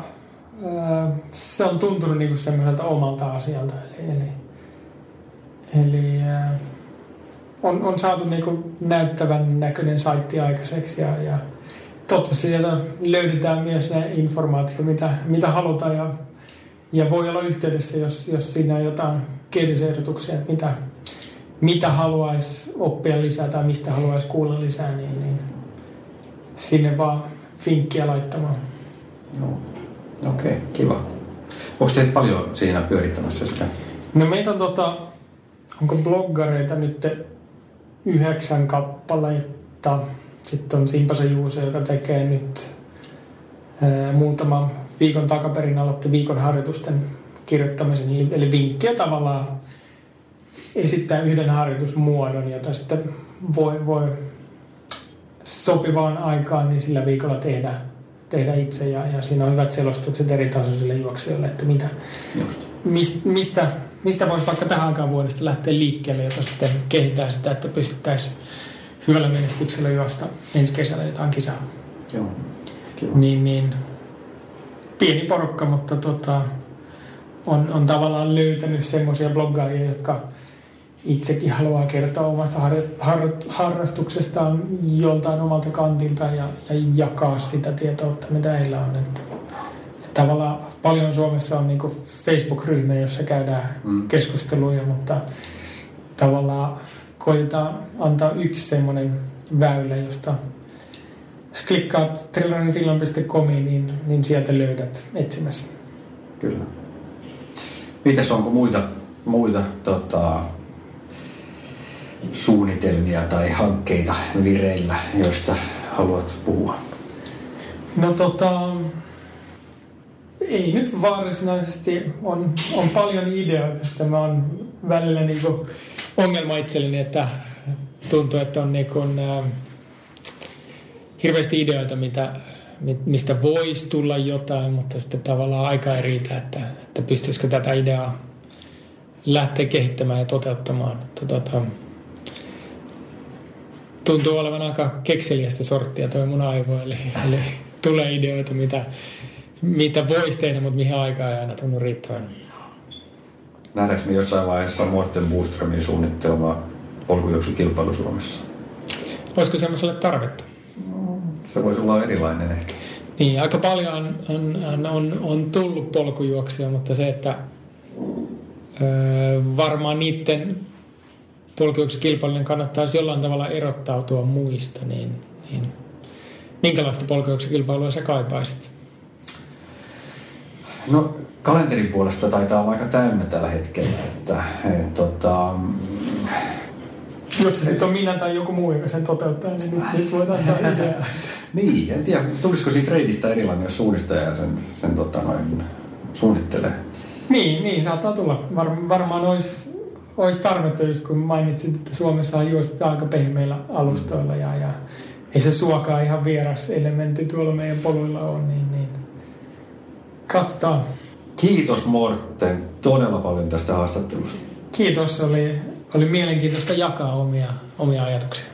se on tuntunut niinku semmoiselta omalta asialta. Eli, eli, eli on, on saatu niinku näyttävän näköinen saitti aikaiseksi ja, ja toivottavasti sieltä löydetään myös ne informaatio, mitä, mitä halutaan ja, ja voi olla yhteydessä, jos, jos siinä on jotain kehitysehdotuksia, mitä, mitä haluaisi oppia lisää tai mistä haluaisi kuulla lisää, niin, niin sinne vaan finkkiä laittamaan. No. Okei, okay, kiva. Onko teitä paljon siinä pyörittämässä sitä? No meitä on tota, onko bloggareita nyt yhdeksän kappaletta. Sitten on Simpasa Juuse, joka tekee nyt ää, muutama viikon takaperin aloitti viikon harjoitusten kirjoittamisen. Eli, eli vinkkiä tavallaan esittää yhden harjoitusmuodon, jota sitten voi, voi sopivaan aikaan niin sillä viikolla tehdä, tehdä itse. Ja, ja siinä on hyvät selostukset eri tasoisille juoksijoille, että mitä, Just. Mist, mistä, mistä voisi vaikka tähän aikaan vuodesta lähteä liikkeelle, jota sitten kehittää sitä, että pystyttäisiin hyvällä menestyksellä juosta ensi kesällä jotain kisaa. Joo, Kiva. Niin, niin, pieni porukka, mutta tota, on, on tavallaan löytänyt semmoisia bloggaajia, jotka itsekin haluaa kertoa omasta har, har, harrastuksestaan joltain omalta kantilta ja, ja jakaa sitä tietoutta, mitä heillä on. Että, että tavallaan paljon Suomessa on niin Facebook-ryhmä, jossa käydään mm. keskusteluja, mutta tavallaan koitetaan antaa yksi semmoinen väylä, josta jos klikkaat trillanfinland.comiin, niin, niin sieltä löydät etsimässä. Kyllä. Mitäs onko muita, muita tota, suunnitelmia tai hankkeita vireillä, joista haluat puhua? No tota, ei nyt varsinaisesti. On, on paljon ideoita. Sitä mä oon välillä niinku ongelma itselleni, että tuntuu, että on niinku, äh, hirveästi ideoita, mitä, mistä voisi tulla jotain, mutta sitten tavallaan aika ei riitä, että, että pystyisikö tätä ideaa lähteä kehittämään ja toteuttamaan. Tota, tuntuu olevan aika kekseliästä sorttia toi mun aivo, eli, eli tulee ideoita, mitä, mitä voisi tehdä, mutta mihin aikaa ei aina tunnu riittävän. Nähdäänkö me jossain vaiheessa Morten Booströmin suunnittelema polkujuoksukilpailu Suomessa? Olisiko semmoiselle tarvetta? Se voisi olla erilainen ehkä. Niin, aika paljon on, on, on, on tullut polkujuoksia, mutta se, että öö, varmaan niiden polkujuoksukilpailujen kannattaisi jollain tavalla erottautua muista, niin, niin minkälaista polkujuoksukilpailua sä kaipaisit? No kalenterin puolesta taitaa olla aika täynnä tällä hetkellä, että et, tota, jos se sitten on minä tai joku muu, joka sen toteuttaa, niin nyt, nyt voit antaa ideaa. niin, en tiedä, tulisiko siitä reitistä erilainen, jos suunnistaja sen, sen tota, noin, suunnittelee. Niin, niin, saattaa tulla. Var, varmaan olisi olisi tarvetta, just kun mainitsit, että Suomessa on juostu aika pehmeillä alustoilla ja, ja ei se suokaa ihan vieras elementti tuolla meidän poluilla on, niin, niin katsotaan. Kiitos Morten todella paljon tästä haastattelusta. Kiitos, oli, oli mielenkiintoista jakaa omia, omia ajatuksia.